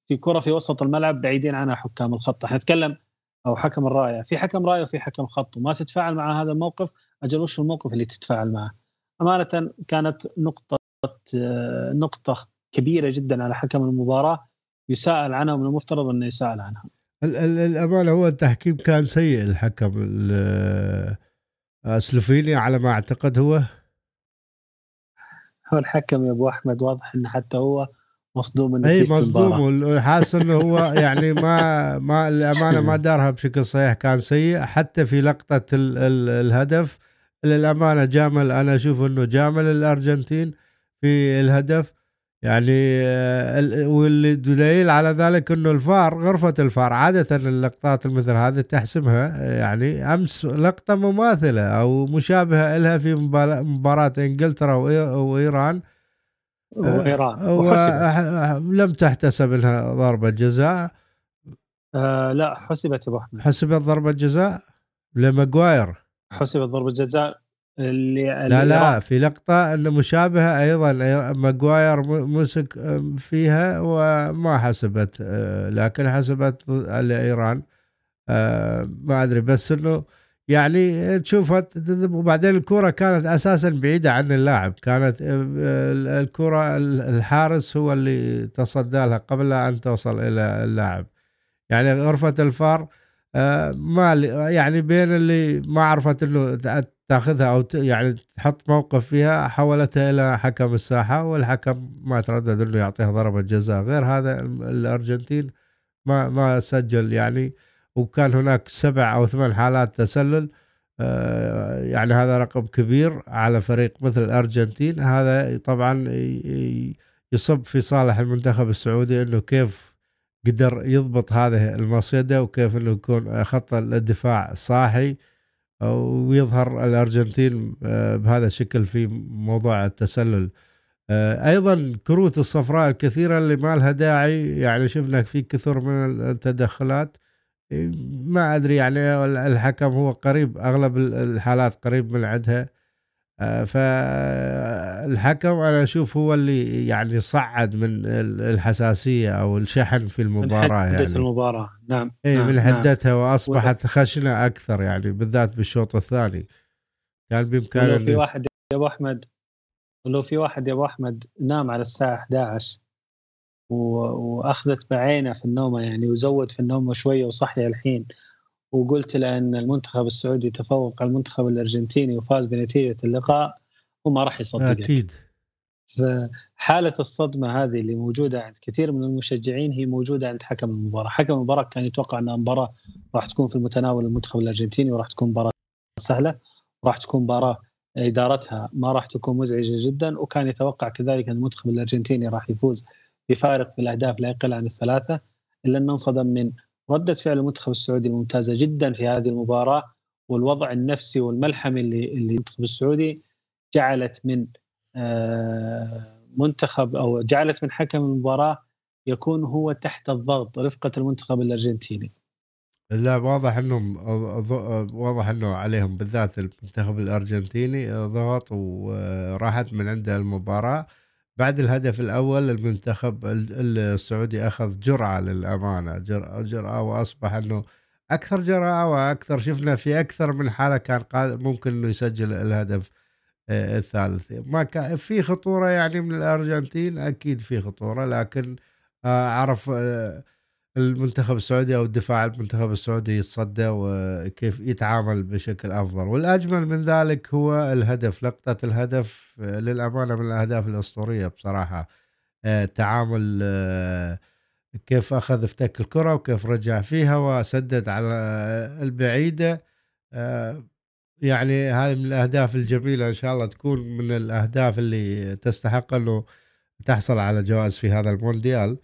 في كرة في وسط الملعب بعيدين عنها حكام الخط إحنا نتكلم أو حكم الراية في حكم راية وفي حكم خط وما تتفاعل مع هذا الموقف أجل وش الموقف اللي تتفاعل معه؟ أمانة كانت نقطة نقطة كبيرة جدا على حكم المباراة يساءل عنها ومن المفترض أنه يساءل عنها. الأمانة هو التحكيم كان سيء الحكم سلوفينيا على ما أعتقد هو هو الحكم يا أبو أحمد واضح انه حتى هو مصدوم من إي مصدوم حاسس إنه هو يعني ما ما الامانه ما دارها بشكل صحيح كان سيء. حتى في لقطة ال ال الهدف للأمانة جامل أنا أشوف إنه جامل الأرجنتين في الهدف. يعني آه، واللي دليل على ذلك إنه الفار غرفة الفار عادة اللقطات مثل هذه تحسمها يعني أمس لقطة مماثلة أو مشابهة لها في مباراة إنجلترا وإيران. وايران آه لم تحتسب لها ضربة جزاء. آه لا حسبت أبو أحمد. حسبت ضربة جزاء لماجواير حسبت ضربة جزاء اللي لا لا في لقطة مشابهة أيضا ماجواير مسك فيها وما حسبت آه، لكن حسبت لإيران آه، ما أدري بس أنه يعني تشوفها وبعدين الكرة كانت أساسا بعيدة عن اللاعب. كانت آه، الكرة الحارس هو اللي تصدى لها قبل أن توصل إلى اللاعب. يعني غرفة الفار ما يعني بين اللي ما عرفت إنه تاخذها أو يعني تحط موقف فيها حولتها إلى حكم الساحة والحكم ما تردد إنه يعطيها ضربة جزاء. غير هذا الأرجنتين ما ما سجل يعني وكان هناك سبع أو ثمان حالات تسلل. آه، يعني هذا رقم كبير على فريق مثل الأرجنتين. هذا طبعا يصب في صالح المنتخب السعودي إنه كيف قدر يضبط هذه المصيدة وكيف إنه يكون خط الدفاع صاحي. ويظهر الأرجنتين آه، بهذا الشكل في موضوع التسلل. آه، أيضا كروت الصفراء الكثيرة اللي ما لها داعي يعني شفنا في كثر من التدخلات. ما أدري يعني الحكم هو قريب أغلب الحالات قريب من عندها. فالحكم أنا أشوف هو اللي يعني صعد من الحساسية أو الشحن في المباراة من حدة يعني المباراة نعم اي نعم من. حدتها نعم. وأصبحت خشنة أكثر يعني بالذات بالشوط الثاني كان بامكانه لو في واحد يا أبو أحمد ولو في واحد يا أبو أحمد نام على الساعة 11 وأخذت بعينه في النومة يعني وزود في النومة شوية وصحي الحين وقلت له ان المنتخب السعودي تفوق على المنتخب الأرجنتيني وفاز بنتيجة اللقاء وما راح يصدقك أكيد. فحالة الصدمة هذه اللي موجودة عند كثير من المشجعين هي موجودة عند حكم المباراة، حكم المباراة كان يتوقع أن المباراة راح تكون في المتناول المنتخب الأرجنتيني وراح تكون مباراة سهلة وراح تكون مباراة إدارتها ما راح تكون مزعجة جدا وكان يتوقع كذلك أن المنتخب الأرجنتيني راح يفوز بفارق في الأهداف لا يقل عن الثلاثة إلا انه انصدم من ردة فعل المنتخب السعودي ممتازة جدا في هذه المباراة والوضع النفسي والملحمي اللي اللي المنتخب السعودي جعلت من آه، منتخب أو جعلت من حكم المباراة يكون هو تحت الضغط رفقة المنتخب الأرجنتيني. لا واضح إنهم واضح إنه عليهم بالذات المنتخب الأرجنتيني ضغط وراحت من عنده المباراة. بعد الهدف الأول المنتخب السعودي أخذ جرعة للأمانة جرعة وأصبح إنه أكثر جراءه وأكثر شفنا في أكثر من حالة كان ممكن إنه يسجل الهدف آه، الثالث. ما كان في خطورة يعني من الأرجنتين؟ أكيد في خطورة لكن آه، عرف آه، المنتخب السعودي أو الدفاع المنتخب السعودي يتصدى وكيف يتعامل بشكل أفضل. والأجمل من ذلك هو الهدف لقطة الهدف للأمانة من الأهداف الأسطورية بصراحة. تعامل كيف أخذ افتك الكرة وكيف رجع فيها وسدد على البعيدة. يعني هذه من الأهداف الجميلة إن شاء الله تكون من الأهداف اللي تستحق أنه تحصل على جوائز في هذا المونديال.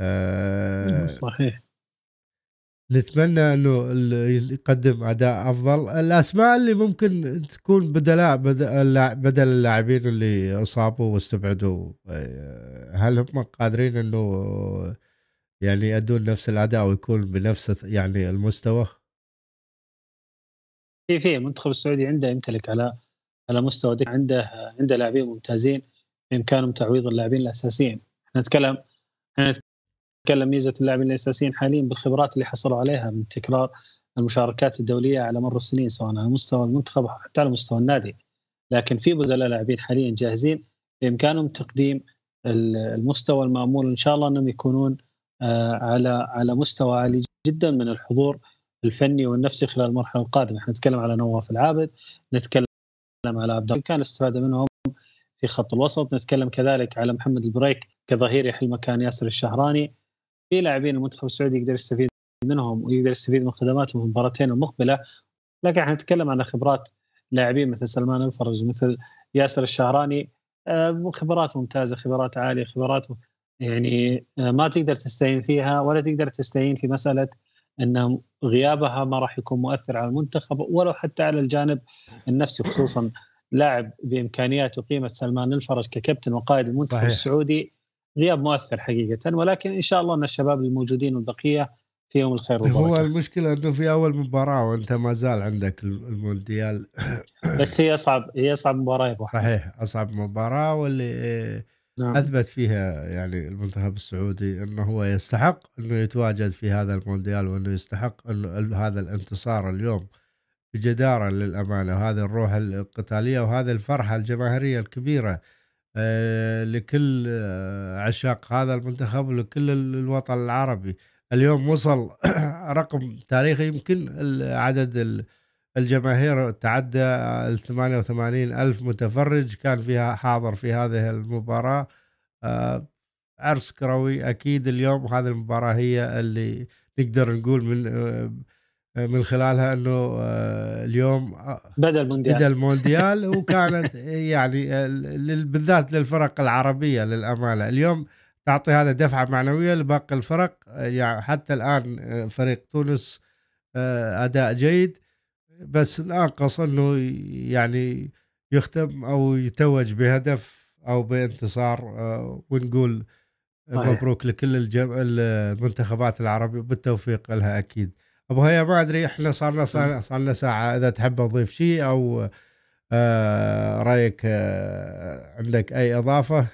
آه، صحيح. نتمنى إنه يقدم أداء أفضل. الأسماء اللي ممكن تكون بدلاء بدل اللاعبين اللي أصابوا واستبعدوا آه، هل هم قادرين إنه يعني يأدون نفس الأداء ويكون بنفس يعني المستوى؟ في في المنتخب السعودي عنده يمتلك على على مستوى عنده عنده لاعبين ممتازين بامكانهم تعويض اللاعبين الأساسيين. إحنا نتكلم إحنا نتكلم ميزة اللاعبين الأساسيين حاليا بالخبرات اللي حصلوا عليها من تكرار المشاركات الدولية على مر السنين سواء على مستوى المنتخب حتى على مستوى النادي. لكن في بدلاء لاعبين حاليا جاهزين بإمكانهم تقديم المستوى المأمول. إن شاء الله أنهم يكونون آه، على على مستوى عالي جدا من الحضور الفني والنفسي خلال المرحلة القادمة. إحنا نتكلم على نواف العابد نتكلم على عبد كان الاستفاده منهم في خط الوسط نتكلم كذلك على محمد البريك كظهير يحل مكان ياسر الشهراني. في لاعبين المنتخب السعودي يقدر يستفيد منهم ويقدر يستفيد من خدماتهم في المباراتين المقبلة. لكن إحنا نتكلم عن خبرات لاعبين مثل سلمان الفرج مثل ياسر الشهراني. آه، خبرات ممتازة خبرات عالية خبرات يعني آه، ما تقدر تستعين فيها ولا تقدر تستعين في مسألة إن غيابها ما راح يكون مؤثر على المنتخب ولو حتى على الجانب النفسي خصوصا لاعب بامكانيات وقيمه سلمان الفرج ككابتن وقائد المنتخب صحيح. السعودي. غياب مؤثر حقيقة ولكن إن شاء الله أن الشباب الموجودين والبقية فيهم الخير والبركه هو المشكلة إنه في أول مباراة وأنت ما زال عندك المونديال. بس هي أصعب هي أصعب مباراة يا صحيح أصعب مباراة واللي نعم. أثبت فيها يعني المنتخب السعودي إنه هو يستحق إنه يتواجد في هذا المونديال وإنه يستحق انه هذا الانتصار اليوم بجدارة للأمانة. وهذه الروح القتالية وهذه الفرحة الجماهيرية الكبيرة لكل آه، عشاق هذا المنتخب ولكل الوطن العربي. اليوم وصل رقم تاريخي يمكن عدد الجماهير تعدى ال 88 ألف متفرج كان فيها حاضر في هذه المباراة. آه، عرس كروي أكيد اليوم هذه المباراة هي اللي نقدر نقول من من خلالها انه اليوم بدا المونديال بدا المونديال وكانت يعني بالذات للفرق العربية للأمانة. اليوم تعطي هذا دفعة معنوية لباقي الفرق. يعني حتى الآن فريق تونس أداء جيد. بس ناقص إنه يعني يختم أو يتوج بهدف أو بانتصار ونقول مبروك لكل المنتخبات العربية بالتوفيق لها أكيد. أبو هيا ما أدري إحنا صار لنا صار لنا ساعة. إذا تحب أضيف شيء أو آه رأيك آه عندك أي إضافة؟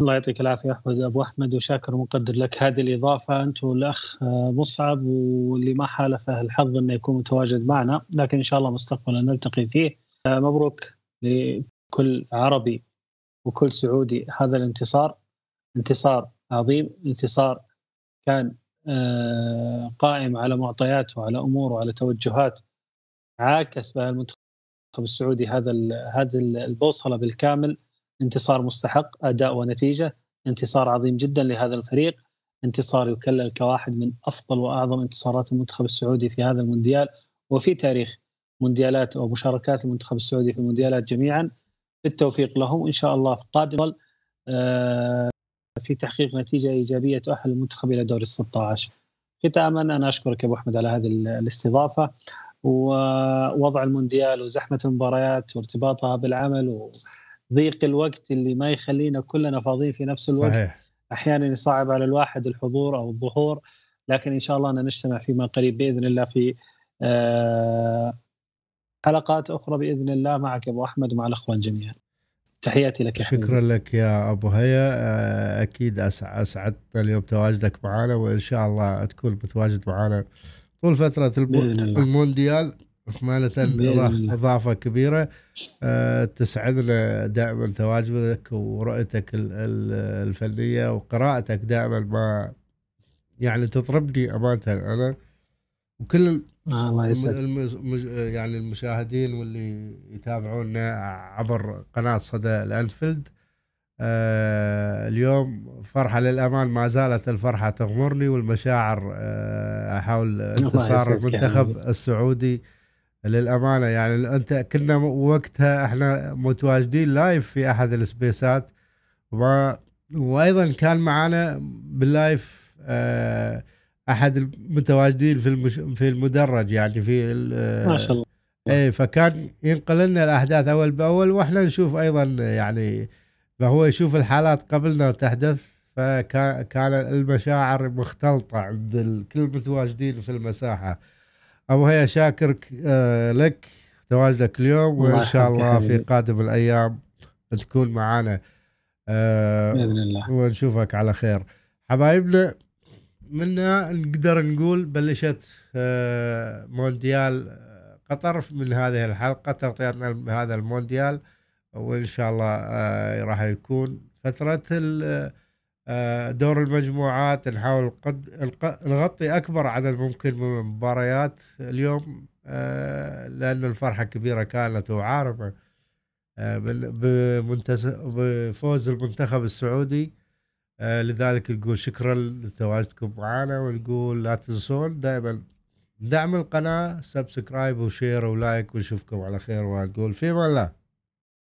الله يعطيك العافية أحمد. أبو أحمد وشاكر ومقدر لك هذه الإضافة. أنت والأخ آه، مصعب واللي ما حالفه الحظ أنه يكون متواجد معنا لكن إن شاء الله مستقبلا نلتقي فيه. مبروك لكل عربي وكل سعودي. هذا الانتصار انتصار عظيم. انتصار كان قائم على معطيات وعلى امور وعلى توجهات عاكس بها المنتخب السعودي هذا هذه البوصلة بالكامل. انتصار مستحق أداء ونتيجة انتصار عظيم جدا لهذا الفريق. انتصار يكلل كواحد من أفضل وأعظم انتصارات المنتخب السعودي في هذا المونديال وفي تاريخ مونديالات أو مشاركات المنتخب السعودي في المونديالات جميعا. بالتوفيق لهم وان شاء الله في القادم. آه، في تحقيق نتيجة إيجابية تؤهل المنتخب إلى دور ال 16 ختاما أنا أشكرك أبو أحمد على هذه الاستضافة ووضع المونديال وزحمة المباريات وارتباطها بالعمل وضيق الوقت اللي ما يخلينا كلنا فاضيين في نفس الوقت. صحيح. أحيانا يصعب على الواحد الحضور أو الظهور لكن إن شاء الله أن نجتمع فيما قريب بإذن الله في آه، حلقات أخرى بإذن الله. معك أبو أحمد ومع الأخوان جميعا. تحياتي لك يا شكرا لك يا أبو هيا. آه، أكيد أسعدت اليوم تواجدك معنا وإن شاء الله تكون متواجد معنا طول فترة المونديال. أمانة إضافة كبيرة. أه تسعدنا دائما تواجدك ورؤيتك الفنية وقراءتك دائما ما يعني تطربني أمانة أنا. وكل آه الله يسعدك يعني المشاهدين واللي يتابعونا عبر قناة صدى الأنفيلد آه اليوم فرحة للأمان ما زالت الفرحة تغمرني والمشاعر آه أحاول انتصار المنتخب السعودي للأمانة. يعني أنت كنا وقتها إحنا متواجدين لايف في أحد السبيسات و... وأيضا كان معنا باللايف آه، أحد المتواجدين في المش... في المدرج يعني في ما شاء الله. إيه فكان ينقل لنا الأحداث أول بأول وإحنا نشوف أيضا يعني فهو يشوف الحالات قبلنا وتحدث فكان المشاعر مختلطة عند كل المتواجدين في المساحة. أبو هيا شاكر آه، لك تواجدك اليوم وإن شاء الله في قادم الأيام تكون معنا آه، بإذن الله. ونشوفك على خير. حبايبنا منا نقدر نقول بلشت آه، مونديال قطر من هذه الحلقة تغطيتنا هذا المونديال وإن شاء الله راح يكون فترة آه، دور المجموعات نحاول نغطي أكبر عدد ممكن من المباريات اليوم آه، لأن الفرحة كبيرة كانت وعارفة آه، بفوز المنتخب السعودي. لذلك نقول شكرا لتواجدكم معنا ونقول لا تنسون دائما دعم القناة subscribe و share و like ونشوفكم على خير ونقول في الله.